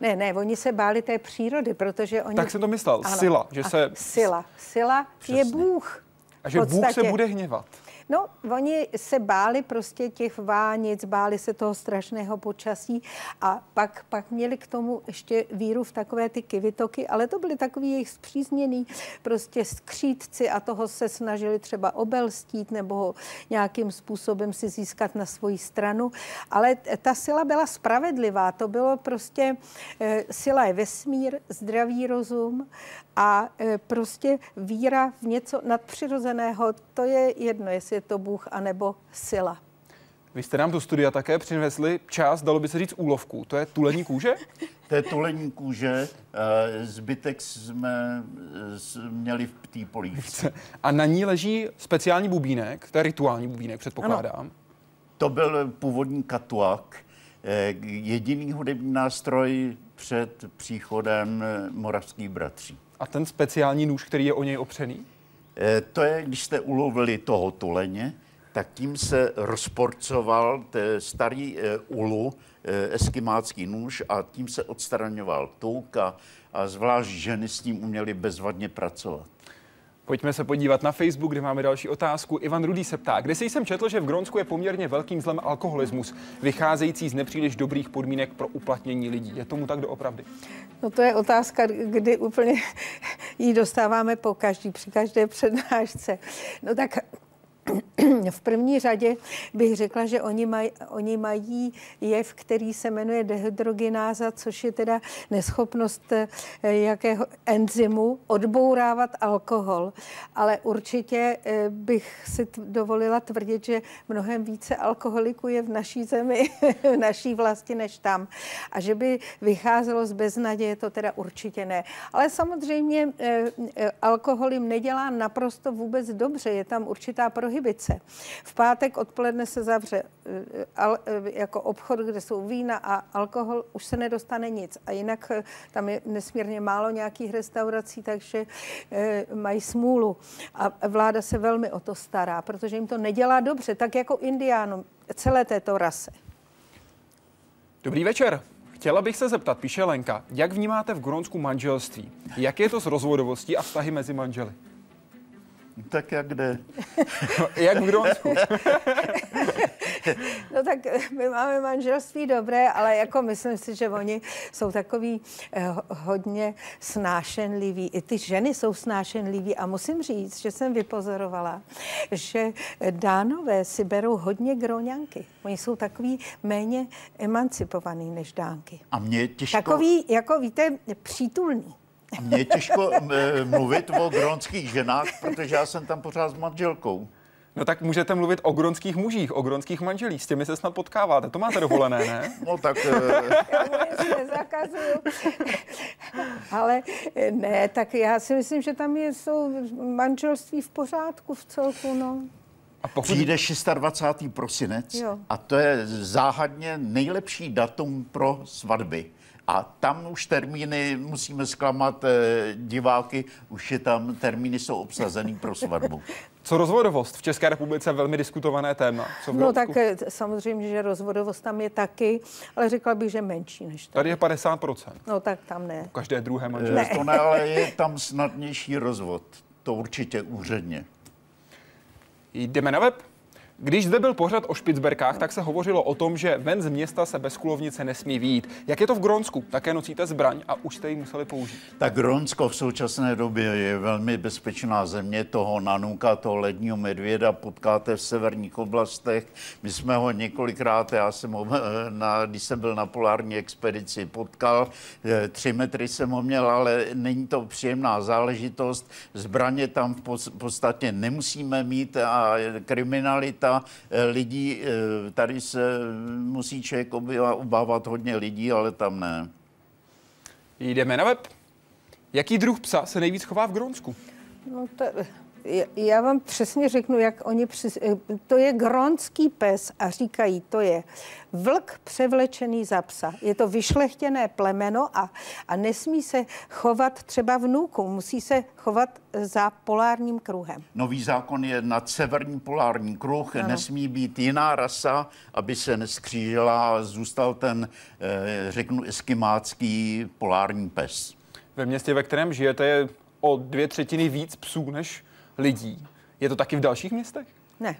Ne, ne, oni se báli té přírody, protože oni... Tak jsem to myslel, ano, sila, že se... Sila, sila Přesně. je Bůh. A že Bůh se bude hněvat. No, oni se báli prostě těch vánic, báli se toho strašného počasí a pak, pak měli k tomu ještě víru v takové ty kivitoky, ale to byly takový jejich zpřízněný prostě skřítci a toho se snažili třeba obelstít nebo ho nějakým způsobem si získat na svoji stranu. Ale ta sila byla spravedlivá, to bylo prostě, e, sila je vesmír, zdravý rozum a e, prostě víra v něco nadpřirozeného, to je jedno, jestli je to Bůh anebo sila. Vy jste nám do studia také přinesli část, dalo by se říct, úlovku. To je tulení kůže? [LAUGHS] to je tulení kůže. E, zbytek jsme e, měli v té polívce. A na ní leží speciální bubínek, to je rituální bubínek, předpokládám. Ano. To byl původní katuak, jediný hudební nástroj před příchodem moravských bratří. A ten speciální nůž, který je o něj opřený? E, to je, když jste ulovili toho tuleně, tak tím se rozporcoval starý e, ulu, e, eskimácký nůž a tím se odstraňoval touka a zvlášť ženy s tím uměly bezvadně pracovat. Pojďme se podívat na Facebook, kde máme další otázku. Ivan Rudý se ptá, kde si jsem četl, že v Grónsku je poměrně velkým zlem alkoholismus, vycházející z nepříliš dobrých podmínek pro uplatnění lidí. Je tomu tak doopravdy? No to je otázka, kdy úplně [LAUGHS] ji dostáváme po každý, při každé přednášce. No tak [CLEARS THROAT] v první řadě bych řekla, že oni, maj, oni mají jev, který se jmenuje dehydrogenáza, což je teda neschopnost eh, jakého enzymu odbourávat alkohol. Ale určitě eh, bych si dovolila tvrdit, že mnohem více alkoholiků je v naší zemi, [LAUGHS] v naší vlasti, než tam. A že by vycházelo z beznaděje, to teda určitě ne. Ale samozřejmě eh, alkohol jim nedělá naprosto vůbec dobře. Je tam určitá prohyb prohibice. V pátek odpoledne se zavře eh, al, eh, jako obchod, kde jsou vína a alkohol, už se nedostane nic. A jinak eh, tam je nesmírně málo nějakých restaurací, takže mají smůlu. A vláda se velmi o to stará, protože jim to nedělá dobře, tak jako indiánům, celé této rase. Dobrý večer. Chtěla bych se zeptat, píše Lenka, jak vnímáte v Grónsku manželství? Jak je to s rozvodovostí a vztahy mezi manželi? Tak jak jde? [LAUGHS] jak v Grónsku? [LAUGHS] no tak my máme manželství dobré, ale jako myslím si, že oni jsou takový eh, hodně snášenliví. I ty ženy jsou snášenliví a musím říct, že jsem vypozorovala, že dánové si berou hodně gróňanky. Oni jsou takový méně emancipovaný než dánky. A mě těžko... Takový, jako víte, přítulný. Mně je těžko mluvit o gronských ženách, protože já jsem tam pořád s manželkou. No tak můžete mluvit o gronských mužích, o gronských manželích, s těmi se snad potkáváte, to máte dovolené, ne? [LAUGHS] No tak... eh, Já nezakazuju. Ale eh, ne, tak já si myslím, že tam je, jsou manželství v pořádku v celku, no. A pokud Přijde 26. prosinec Jo. a to je záhadně nejlepší datum pro svatby. A tam už termíny, musíme zklamat eh, diváky, už je tam, termíny jsou obsazený pro svatbu. [LAUGHS] Co rozvodovost? V České republice velmi diskutované téma. Co No tak eh, samozřejmě, že rozvodovost tam je taky, ale řekla bych, že menší než tady. Tady je 50%. No tak tam ne. Každé druhé Ne. manželství. To ne, [LAUGHS] ale je tam snadnější rozvod. To určitě úředně. Jdeme na web? Když zde byl pořad o Špicberkách, tak se hovořilo o tom, že ven z města se bez kulovnice nesmí výjít. Jak je to v Grónsku? Také nosíte zbraň a už jste ji museli použít. Tak Grónsko v současné době je velmi bezpečná země. Toho nanuka, toho ledního medvěda potkáte v severních oblastech. My jsme ho několikrát, já jsem ho, eh, na, když jsem byl na polární expedici, potkal. Eh, Tři metry jsem ho měl, ale není to příjemná záležitost. Zbraně tam v podstatě nemusíme mít a kriminalita eh, lidí, eh, tady se musí člověk obávat hodně lidí, ale tam ne. Jdeme na web. Jaký druh psa se nejvíc chová v Grónsku? No to, já- já vám přesně řeknu, jak oni přes, to je gronský pes a říkají, to je vlk převlečený za psa. Je to vyšlechtěné plemeno a, a nesmí se chovat třeba vnůku, musí se chovat za polárním kruhem. Nový zákon je nad severní polární kruh, ano. nesmí být jiná rasa, aby se neskřížila a zůstal ten, eh, řeknu, eskimácký polární pes. Ve městě, ve kterém žijete, je o dvě třetiny víc psů než lidí. Je to taky v dalších městech? Ne.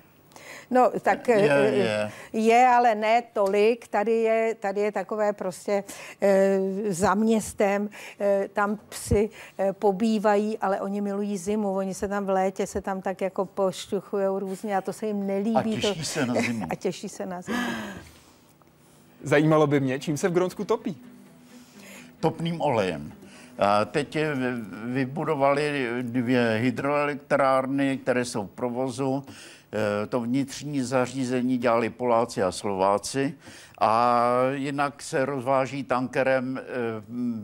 No, tak Je, eh, je. je, ale ne tolik. Tady je, tady je takové prostě e, za městem, e, tam psy e, pobývají, ale oni milují zimu. Oni se tam v létě se tam tak jako pošťuchují různě a to se jim nelíbí. A těší to, se na [LAUGHS] zimu. A těší se na zimu. Zajímalo by mě, čím se v Grónsku topí. topným olejem. A teď vybudovali dvě hydroelektrárny, které jsou v provozu. E, To vnitřní zařízení dělali Poláci a Slováci. A jinak se rozváží tankerem,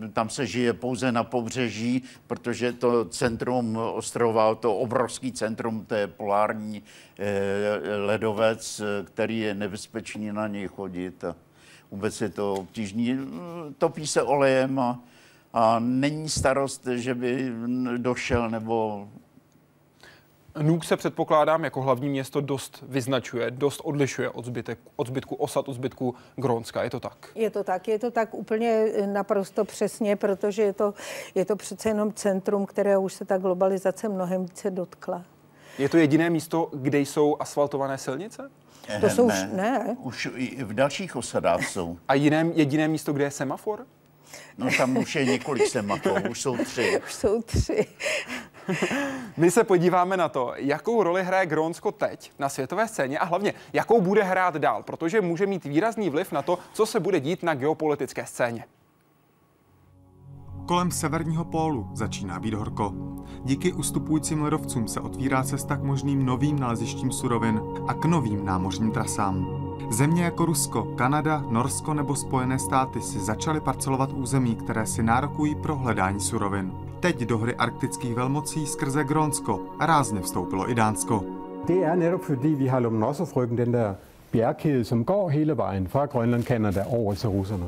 e, tam se žije pouze na pobřeží, protože to centrum ostrova, to obrovský centrum, to je polární e, ledovec, který je nebezpečný na něj chodit. Vůbec je to obtížný. Topí se olejem a, a není starost, že by došel nebo Nuk se předpokládám jako hlavní město dost vyznačuje, dost odlišuje od, zbytek, od zbytku osad, od zbytku Grónska. Je to tak? Je to tak, je to tak úplně eh, naprosto přesně, protože je to, je to přece jenom centrum, které už se ta globalizace mnohem více dotkla. Je to jediné místo, kde jsou asfaltované silnice? To jsou už- ne. Už i v dalších osadách jsou. A jiné, jediné místo, kde je semafor? No tam už je několik semaforů, už jsou tři. [LAUGHS] Už jsou tři. [LAUGHS] My se podíváme na to, jakou roli hraje Grónsko teď na světové scéně a hlavně, jakou bude hrát dál, protože může mít výrazný vliv na to, co se bude dít na geopolitické scéně. Kolem severního pólu začíná být horko. Díky ustupujícím ledovcům se otvírá cesta k možným novým nalezištím surovin a k novým námořním trasám. Země jako Rusko, Kanada, Norsko nebo Spojené státy si začaly parcelovat území, které si nárokují pro hledání surovin. Teď do hry arktických velmocí skrze Grónsko a rázně vstoupilo i Dánsko. Det er fordi, vi bjergkæde, som går hele vejen fra Grønland, Kanada over til russerne.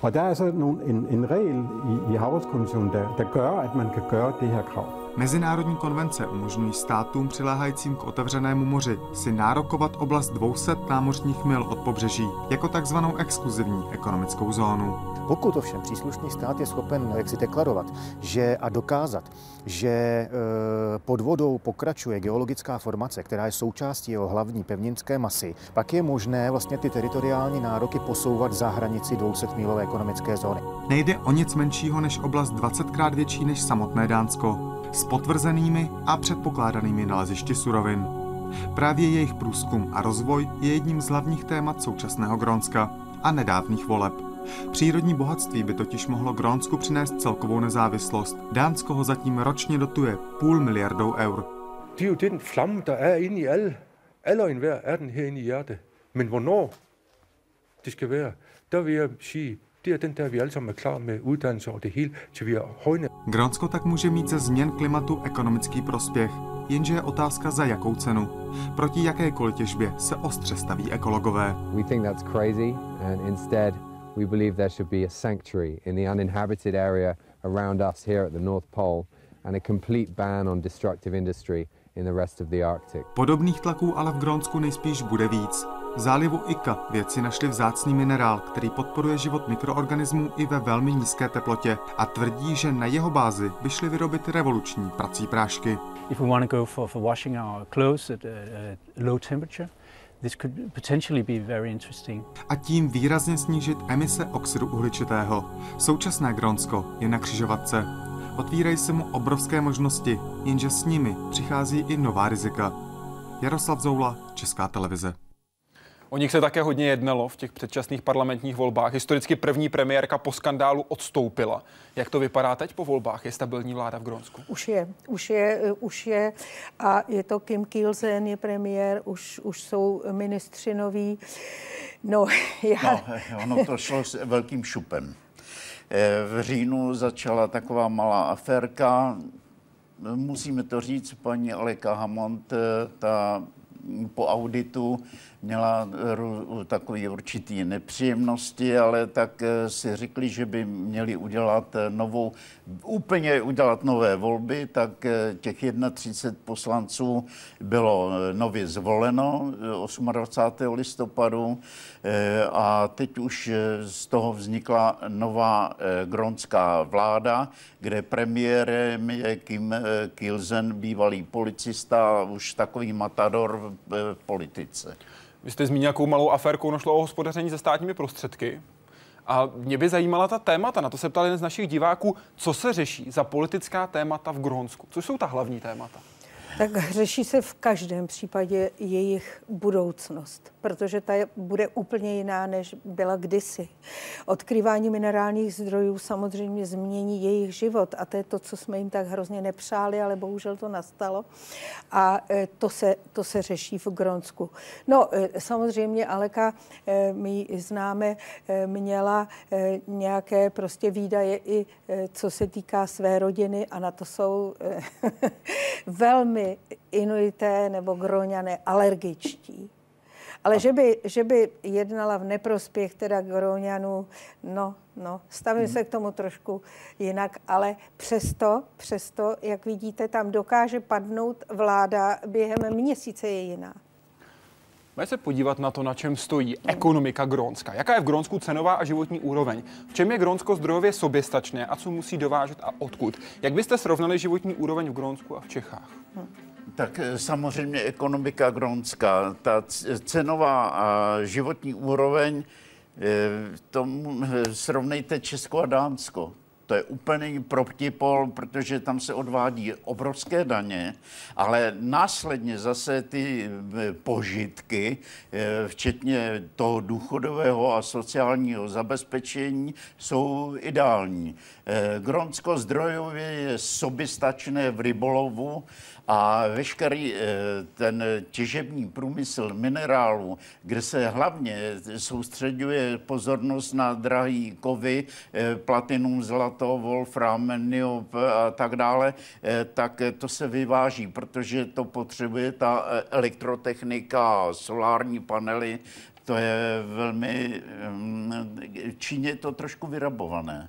Og der er så nogle, en, en regel i, i Havreskonventionen, der, der gør, at man kan gøre det her krav. Mezinárodní konvence umožňují státům přiléhajícím k otevřenému moři si nárokovat oblast 200 námořních mil od pobřeží jako takzvanou exkluzivní ekonomickou zónu. Pokud ovšem příslušný stát je schopen jak si deklarovat že a dokázat, že e, pod vodou pokračuje geologická formace, která je součástí jeho hlavní pevninské masy, pak je možné vlastně ty teritoriální nároky posouvat za hranici 200-mílové ekonomické zóny. Nejde o nic menšího než oblast 20krát větší než samotné Dánsko, s potvrzenými a předpokládanými nalezišti surovin. Právě jejich průzkum a rozvoj je jedním z hlavních témat současného Grónska a nedávných voleb. Přírodní bohatství by totiž mohlo Grónsku přinést celkovou nezávislost. Dánsko ho zatím ročně dotuje půl miliardou eur. Det er det er den der, vi alle sammen er klar med uddannelse og det hele, til vi er højne. Grónsko tak může mít ze změn klimatu ekonomický prospěch, jenže je otázka za jakou cenu. Proti jakékoliv těžbě se ostře staví ekologové. We think that's crazy and instead we believe there should be a sanctuary in the uninhabited area around us here at the North Pole and a complete ban on destructive industry in the rest of the Arctic. Podobných tlaků ale v Grónsku nejspíš bude víc. V zálivu Ika vědci našli vzácný minerál, který podporuje život mikroorganismů i ve velmi nízké teplotě a tvrdí, že na jeho bázi by šly vyrobit revoluční prací prášky. If we want to go for, for washing our clothes at a, a low temperature, this could potentially be very interesting. A tím výrazně snížit emise oxidu uhličitého. Současné Grónsko je na křižovatce. Otvírají se mu obrovské možnosti, jenže s nimi přichází i nová rizika. Jaroslav Zoula, Česká televize. O nich se také hodně jednalo v těch předčasných parlamentních volbách. Historicky první premiérka po skandálu odstoupila. Jak to vypadá teď po volbách? Je stabilní vláda v Grónsku? Už je, už je, už je. A je to Kim Kielsen, je premiér, už, už jsou ministři noví. No, [LAUGHS] já... no, [LAUGHS] ono to šlo s velkým šupem. Eh, v říjnu začala taková malá aférka. Musíme to říct, paní Aleka Hamont, eh, ta po auditu měla takové určitý nepříjemnosti, ale tak eh, si řekli, že by měli udělat eh, novou, úplně udělat nové volby, tak eh, těch 31 poslanců bylo nově zvoleno 28. listopadu a teď už z toho vznikla nová gronská vláda, kde premiérem je Kim Kilzen, bývalý policista, už takový matador v politice. Vy jste zmínil nějakou malou aférku, no šlo o hospodaření se státními prostředky. A mě by zajímala ta témata, na to se ptal jeden z našich diváků, co se řeší za politická témata v Grónsku. Co jsou ta hlavní témata? Tak řeší se v každém případě jejich budoucnost, protože ta bude úplně jiná, než byla kdysi. Odkrývání minerálních zdrojů samozřejmě změní jejich život a to je to, co jsme jim tak hrozně nepřáli, ale bohužel to nastalo. A e, to se, to se řeší v Gronsku. No, e, samozřejmě Aleka, e, my známe, měla nějaké prostě výdaje i co se týká své rodiny a na to jsou [LAUGHS] velmi inuité nebo groňané alergičtí. Ale že by, že by jednala v neprospěch teda Groňanů, no, no, stavím hmm. se k tomu trošku jinak, ale přesto, přesto, jak vidíte, tam dokáže padnout vláda během měsíce je jiná. Pojďme se podívat na to, na čem stojí ekonomika Grónska. Jaká je v Grónsku cenová a životní úroveň? V čem je Grónsko zdrojově soběstačné a co musí dovážet a odkud? Jak byste srovnali životní úroveň v Grónsku a v Čechách? Tak eh, samozřejmě ekonomika Grónska, ta cenová a životní úroveň, eh, tomu eh, srovnejte Česko a Dánsko. To je úplný protipol, protože tam se odvádí obrovské daně, ale následně zase ty eh, požitky, eh, včetně toho důchodového a sociálního zabezpečení, jsou ideální. Eh, Gronsko zdrojově je soběstačné v rybolovu a veškerý eh, ten těžební průmysl minerálů, kde se hlavně soustředuje pozornost na drahý kovy, eh, platinum, zlato, wolfram, niop a tak dále, tak to se vyváží, protože to potřebuje ta elektrotechnika, solární panely, to je velmi, mm, Číně je to trošku vyrabované.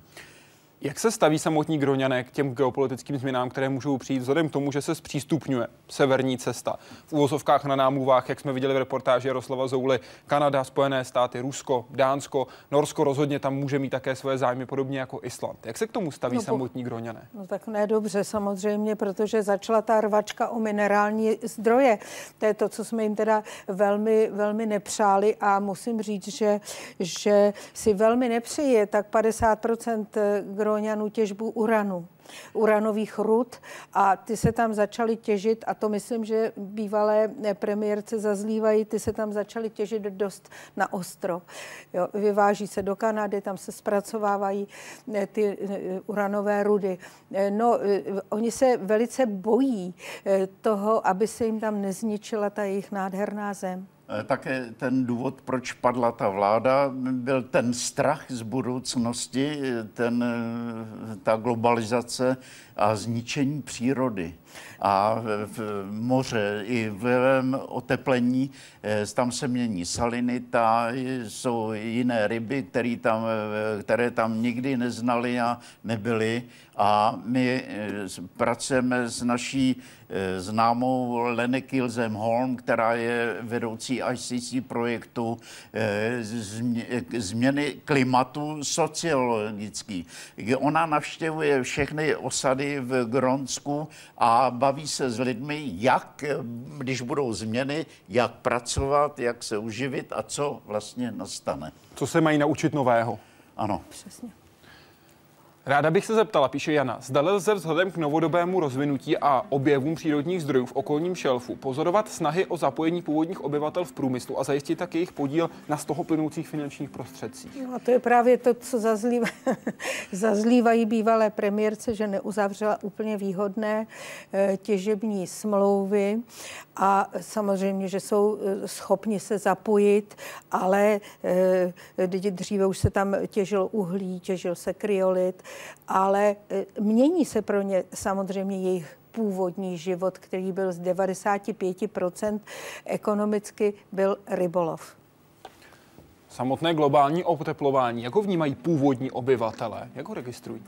Jak se staví samotní Groňané k těm geopolitickým změnám, které můžou přijít vzhledem k tomu, že se zpřístupňuje severní cesta? V úvozovkách na námluvách, jak jsme viděli v reportáži Jaroslava Zouly, Kanada, Spojené státy, Rusko, Dánsko, Norsko rozhodně tam může mít také svoje zájmy, podobně jako Island. Jak se k tomu staví no, samotní Groňané? No tak ne dobře samozřejmě, protože začala ta rvačka o minerální zdroje. To je to, co jsme jim teda velmi, velmi nepřáli a musím říct, že, že si velmi nepřeje tak 50% Gro Gróňanů těžbu uranu uranových rud a ty se tam začaly těžit a to myslím, že bývalé premiérce zazlívají, ty se tam začaly těžit dost na ostro. Jo, vyváží se do Kanady, tam se zpracovávají eh, ty eh, uranové rudy. Eh, no, oni se velice bojí toho, aby se jim tam nezničila ta jejich nádherná zem. Eh, také ten důvod, proč padla ta vláda, byl ten strach z budoucnosti, ten, eh, ta globalizace a zničení přírody. A v moře i v oteplení eh, tam se mění salinita, jsou jiné ryby, které tam, které tam nikdy neznali a nebyly. A my pracujeme s naší známou Lene Kilzem Holm, která je vedoucí ICC projektu eh, změny klimatu sociologický. Ona navštěvuje všechny osady v Gronsku a baví se s lidmi, jak, když budou změny, jak pracovat, jak se uživit a co vlastně nastane. Co se mají naučit nového? Ano. Přesně. Ráda bych se zeptala, píše Jana, zda lze vzhledem k novodobému rozvinutí a objevům přírodních zdrojů v okolním šelfu pozorovat snahy o zapojení původních obyvatel v průmyslu a zajistit tak jejich podíl na z toho plynoucích finančních prostředcích. No a to je právě to, co zazlíva, [LAUGHS] zazlívají bývalé premiérce, že neuzavřela úplně výhodné e, těžební smlouvy a samozřejmě, že jsou eh, schopni se zapojit, ale e, dříve už se tam těžil uhlí, těžil se kryolit, ale e, mění se pro ně samozřejmě jejich původní život, který byl z 95% ekonomicky byl rybolov. Samotné globální oteplování, jak ho vnímají původní obyvatele, jak ho registrují?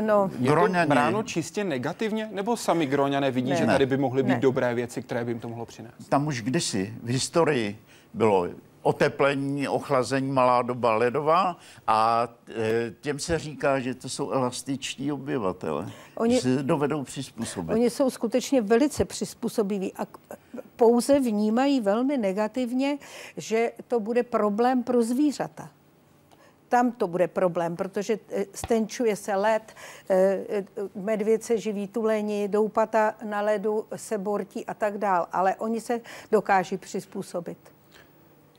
No, je to bráno čistě negativně, nebo sami Groňané vidí, ne. že tady by mohly být ne. dobré věci, které by jim to mohlo přinést? Tam už kdysi v historii bylo oteplení, ochlazení, malá doba ledová a e, těm se říká, že to jsou elastiční obyvatele. Oni se dovedou přizpůsobit. Oni jsou skutečně velice přizpůsobiví a pouze vnímají velmi negativně, že to bude problém pro zvířata tam to bude problém, protože e, stenčuje se led, e, medvěd se živí tuleni, doupata na ledu se bortí a tak dál, ale oni se dokáží přizpůsobit.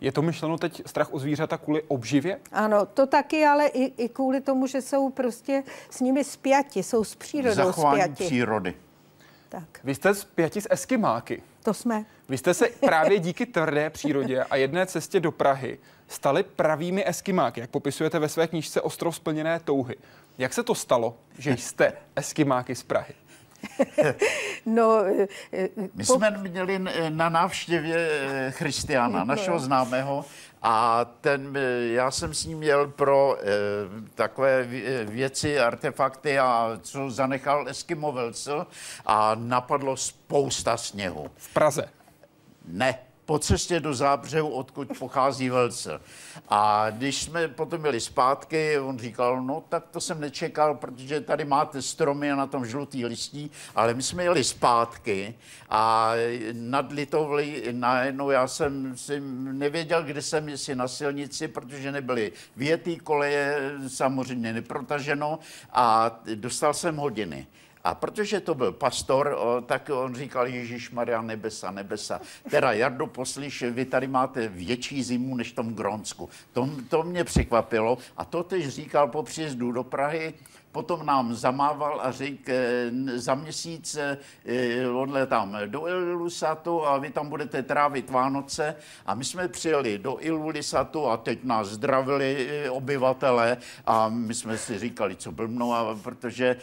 Je to myšleno teď strach o zvířata kvůli obživě? Ano, to taky, ale i, i kvůli tomu, že jsou prostě s nimi spjati, jsou s přírodou Zachování spjati. přírody. Tak. Vy jste spjati s Eskimáky. To jsme. Vy jste se právě díky tvrdé přírodě a jedné cestě do Prahy stali pravými Eskimáky, jak popisujete ve své knížce Ostrov splněné touhy. Jak se to stalo, že jste Eskimáky z Prahy? [LAUGHS] no, eh, eh, My po... jsme měli na návštěvě eh, Christiana, našeho známého, a ten, já jsem s ním měl pro eh, takové věci, artefakty a co zanechal Eskimo Velcel a napadlo spousta sněhu. V Praze? Ne, po cestě do Zábřehu, odkud pochází Velce. A když jsme potom byli zpátky, on říkal, no tak to jsem nečekal, protože tady máte stromy a na tom žlutý listí, ale my jsme jeli zpátky a nad Litovli najednou já jsem si nevěděl, kde jsem, jestli na silnici, protože nebyly větý koleje, samozřejmě neprotaženo a dostal jsem hodiny. A protože to byl pastor, tak on říkal, Ježíš Maria nebesa, nebesa. Teda Jardo, poslyš, vy tady máte větší zimu než v tom Grónsku. To, to mě překvapilo a to teď říkal po příjezdu do Prahy, potom nám zamával a řekl, eh, za měsíc eh, odletám do Ilulisatu a vy tam budete trávit Vánoce. A my jsme přijeli do Ilulisatu a teď nás zdravili obyvatele a my jsme si říkali, co blbnou, a protože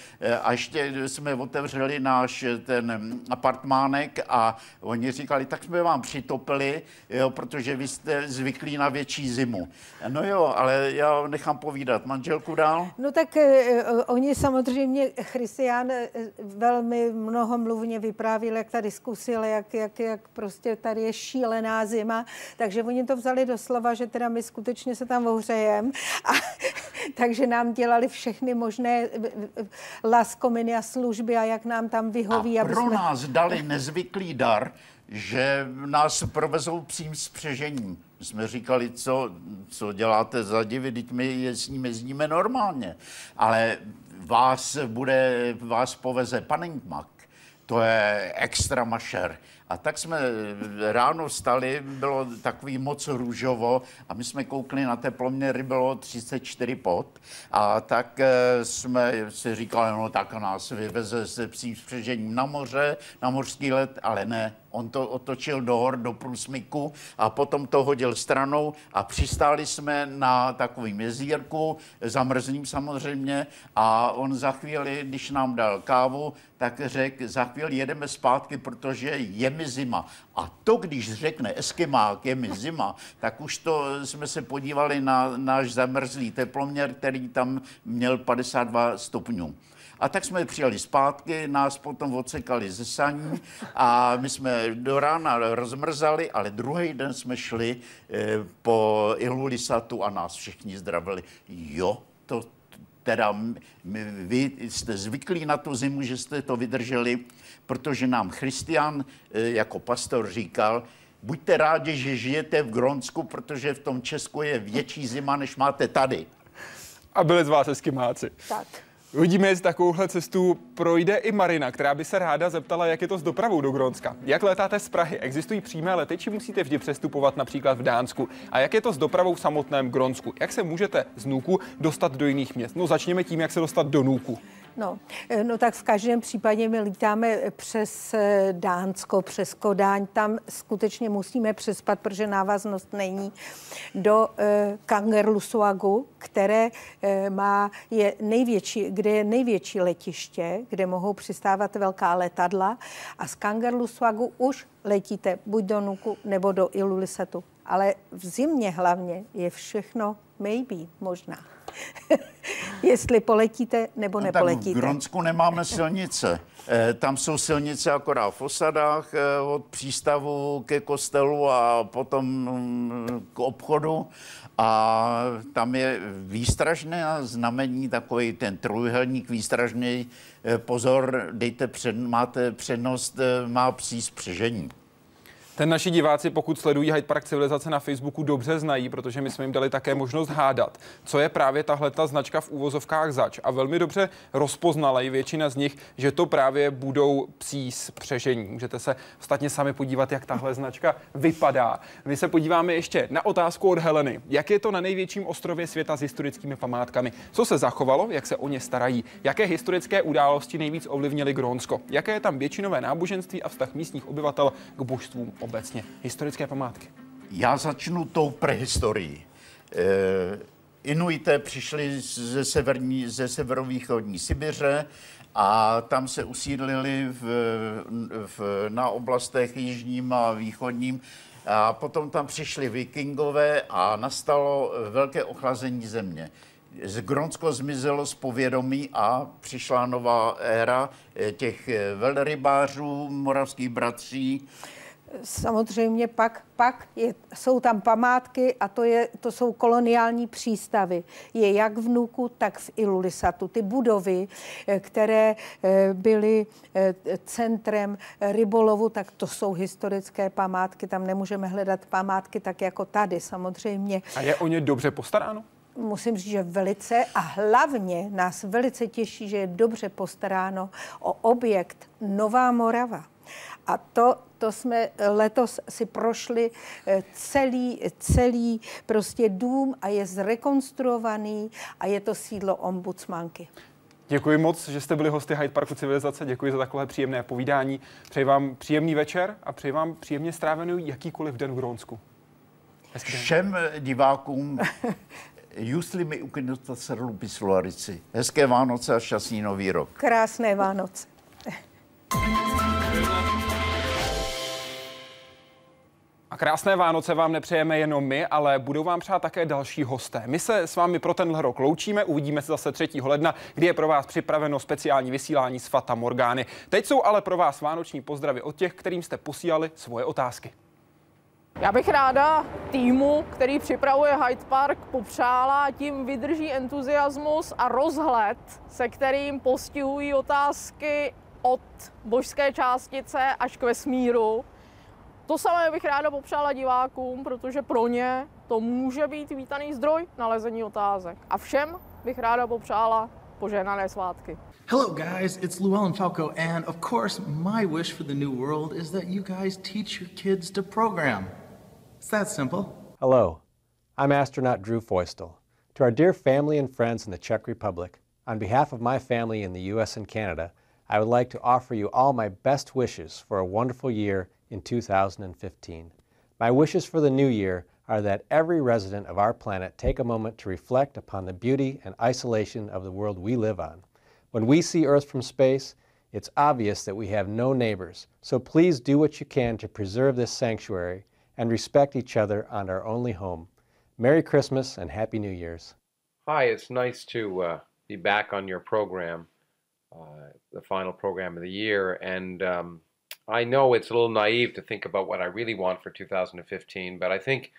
a ještě jsme otevřeli náš ten apartmánek a oni říkali, tak jsme vám přitopili, jo, protože vy jste zvyklí na větší zimu. No jo, ale já nechám povídat. Manželku dál? No tak oni samozřejmě, Christian eh, velmi mnohomluvně vyprávěl, jak ta diskusie, jak, jak, jak prostě tady je šílená zima, takže oni to vzali do slova, že teda my skutečně se tam ohřejeme a [LAUGHS] takže nám dělali všechny možné eh, eh, laskominy a služby a jak nám tam vyhoví. A pro jsme... nás dali nezvyklý dar, že nás provezou psím spřežením. My jsme říkali, co, co děláte za divy, teď my s nimi jezdíme normálně. Ale vás, bude, vás poveze Panningmak, to je extra mašer. A tak jsme ráno vstali, bylo takový moc růžovo a my jsme koukli na teploměry, bylo 34 pot. A tak eh, jsme si říkali, no tak nás vyveze se psím spřežením na moře, na mořský let, ale ne, On to otočil do hor, do průsmyku a potom to hodil stranou a přistáli jsme na takovým jezírku, zamrzlým samozřejmě, a on za chvíli, když nám dal kávu, tak řekl, za chvíli jedeme zpátky, protože je mi zima. A to, když řekne Eskimák, je mi zima, tak už to jsme se podívali na náš zamrzlý teploměr, který tam měl 52 stupňů. A tak jsme přijeli zpátky, nás potom odsekali ze saní a my jsme do rána rozmrzali, ale druhý den jsme šli eh, po Ilulisatu a nás všichni zdravili. Jo, to teda vy jste zvyklí na tu zimu, že jste to vydrželi, protože nám Christian eh, jako pastor říkal, buďte rádi, že žijete v Gronsku, protože v tom Česku je větší zima, než máte tady. A byli z vás eskimáci. Tak. Uvidíme, jestli takovouhle cestu projde i Marina, která by se ráda zeptala, jak je to s dopravou do Grónska. Jak letáte z Prahy? Existují přímé lety, či musíte vždy přestupovat například v Dánsku? A jak je to s dopravou v samotném Grónsku? Jak se můžete z Nuku dostat do jiných měst? No začněme tím, jak se dostat do Nuku. No, eh, no tak v každém případě my lítáme přes eh, Dánsko, přes Kodáň. Tam skutečně musíme přespat, protože návaznost není do eh, Kangerlusuagu, které eh, má, je největší, kde je největší letiště, kde mohou přistávat velká letadla a z Kangerlusuagu už letíte buď do Nuku nebo do Ilulisetu. Ale v zimě hlavně je všechno maybe, možná. [LAUGHS] Jestli poletíte nebo No, nepoletíte. Tak v Gronsku nemáme silnice. [LAUGHS] Eh, Tam jsou silnice akorát v osadách eh, od přístavu ke kostelu a potom mm, k obchodu. A tam je výstražné znamení, takový ten trojuhelník výstražný. Eh, Pozor, dejte před, máte přednost, má psí spřežení. Ten naši diváci, pokud sledují Hyde Park Civilizace na Facebooku, dobře znají, protože my jsme jim dali také možnost hádat, co je právě tahle ta značka v úvozovkách zač. A velmi dobře rozpoznala i většina z nich, že to právě budou psí spřežení. Můžete se ostatně sami podívat, jak tahle značka vypadá. My se podíváme ještě na otázku od Heleny. Jak je to na největším ostrově světa s historickými památkami? Co se zachovalo, jak se o ně starají? Jaké historické události nejvíc ovlivnily Grónsko? Jaké je tam většinové náboženství a vztah místních obyvatel k božstvům obecně? Historické památky. Já začnu tou prehistorií. Eh, Inuité přišli ze, severní, ze severovýchodní Sibiře a tam se usídlili v, v, na oblastech jižním a východním. A potom tam přišli vikingové a nastalo velké ochlazení země. Z Gronsko zmizelo z povědomí a přišla nová éra eh, těch eh, velrybářů, moravských bratří, Samozřejmě pak, pak je, jsou tam památky a to, je, to jsou koloniální přístavy. Je jak v Nuku, tak v Ilulisatu. Ty budovy, eh, které eh, byly eh, centrem rybolovu, tak to jsou historické památky. Tam nemůžeme hledat památky tak jako tady samozřejmě. A je o ně dobře postaráno? musím říct, že velice a hlavně nás velice těší, že je dobře postaráno o objekt Nová Morava. A to, to jsme letos si prošli eh, celý, celý prostě dům a je zrekonstruovaný a je to sídlo ombudsmanky. Děkuji moc, že jste byli hosty Hyde Parku Civilizace. Děkuji za takové příjemné povídání. Přeji vám příjemný večer a přeji vám příjemně strávený jakýkoliv den v Grónsku. Hezký den. Všem divákům [LAUGHS] Jusli mi ukinota srlupi slorici. Hezké Vánoce a šťastný nový rok. Krásné Vánoce. [LAUGHS] A krásné Vánoce vám nepřejeme jenom my, ale budou vám přát také další hosté. My se s vámi pro tenhle rok loučíme, uvidíme se zase 3. ledna, kdy je pro vás připraveno speciální vysílání z Fata Morgány. Teď jsou ale pro vás vánoční pozdravy od těch, kterým jste posílali svoje otázky. Já bych ráda týmu, který připravuje Hyde Park, popřála, tím vydrží entuziasmus a rozhled, se kterým postihují otázky od božské částice až k vesmíru. To samé bych ráda popřála divákům, protože pro ně to může být vítaný zdroj nalezení otázek. A všem bych ráda popřála požehnané svátky. Hello, guys. It's Llewellyn Falco, and of course, my wish for the new world is that you guys teach your kids to program. It's that simple. Hello, I'm astronaut Drew Feustel. To our dear family and friends in the Czech Republic, on behalf of my family in the U.S. and Canada, I would like to offer you all my best wishes for a wonderful year in 2015. My wishes for the new year are that every resident of our planet take a moment to reflect upon the beauty and isolation of the world we live on. When we see Earth from space, it's obvious that we have no neighbors, so please do what you can to preserve this sanctuary and respect each other on our only home. Merry Christmas and Happy New Year's. Hi, it's nice to uh, be back on your program, the final program of the year, and um, I know it's a little naive to think about what I really want for 2015, but I think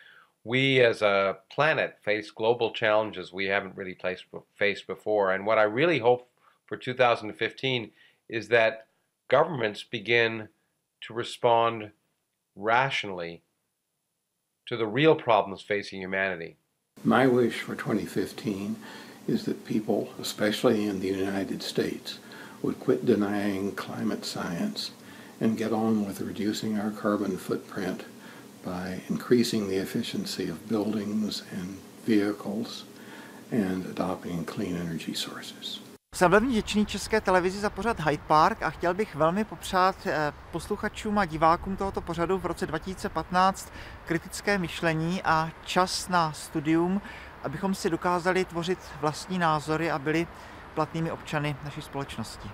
we as a planet face global challenges we haven't really placed, faced before. And what I really hope for 2015 is that governments begin to respond rationally to the real problems facing humanity. My wish for 2015 is that people, especially in the United States, would quit denying climate science and get on with reducing our carbon footprint by increasing the efficiency of buildings and vehicles and adopting clean energy sources. Jsem velmi vděčný České televizi za pořad Hyde Park a chtěl bych velmi popřát eh, posluchačům a divákům tohoto pořadu v roce 2015 kritické myšlení a čas na studium, abychom si dokázali tvořit vlastní názory a byli platnými občany naší společnosti.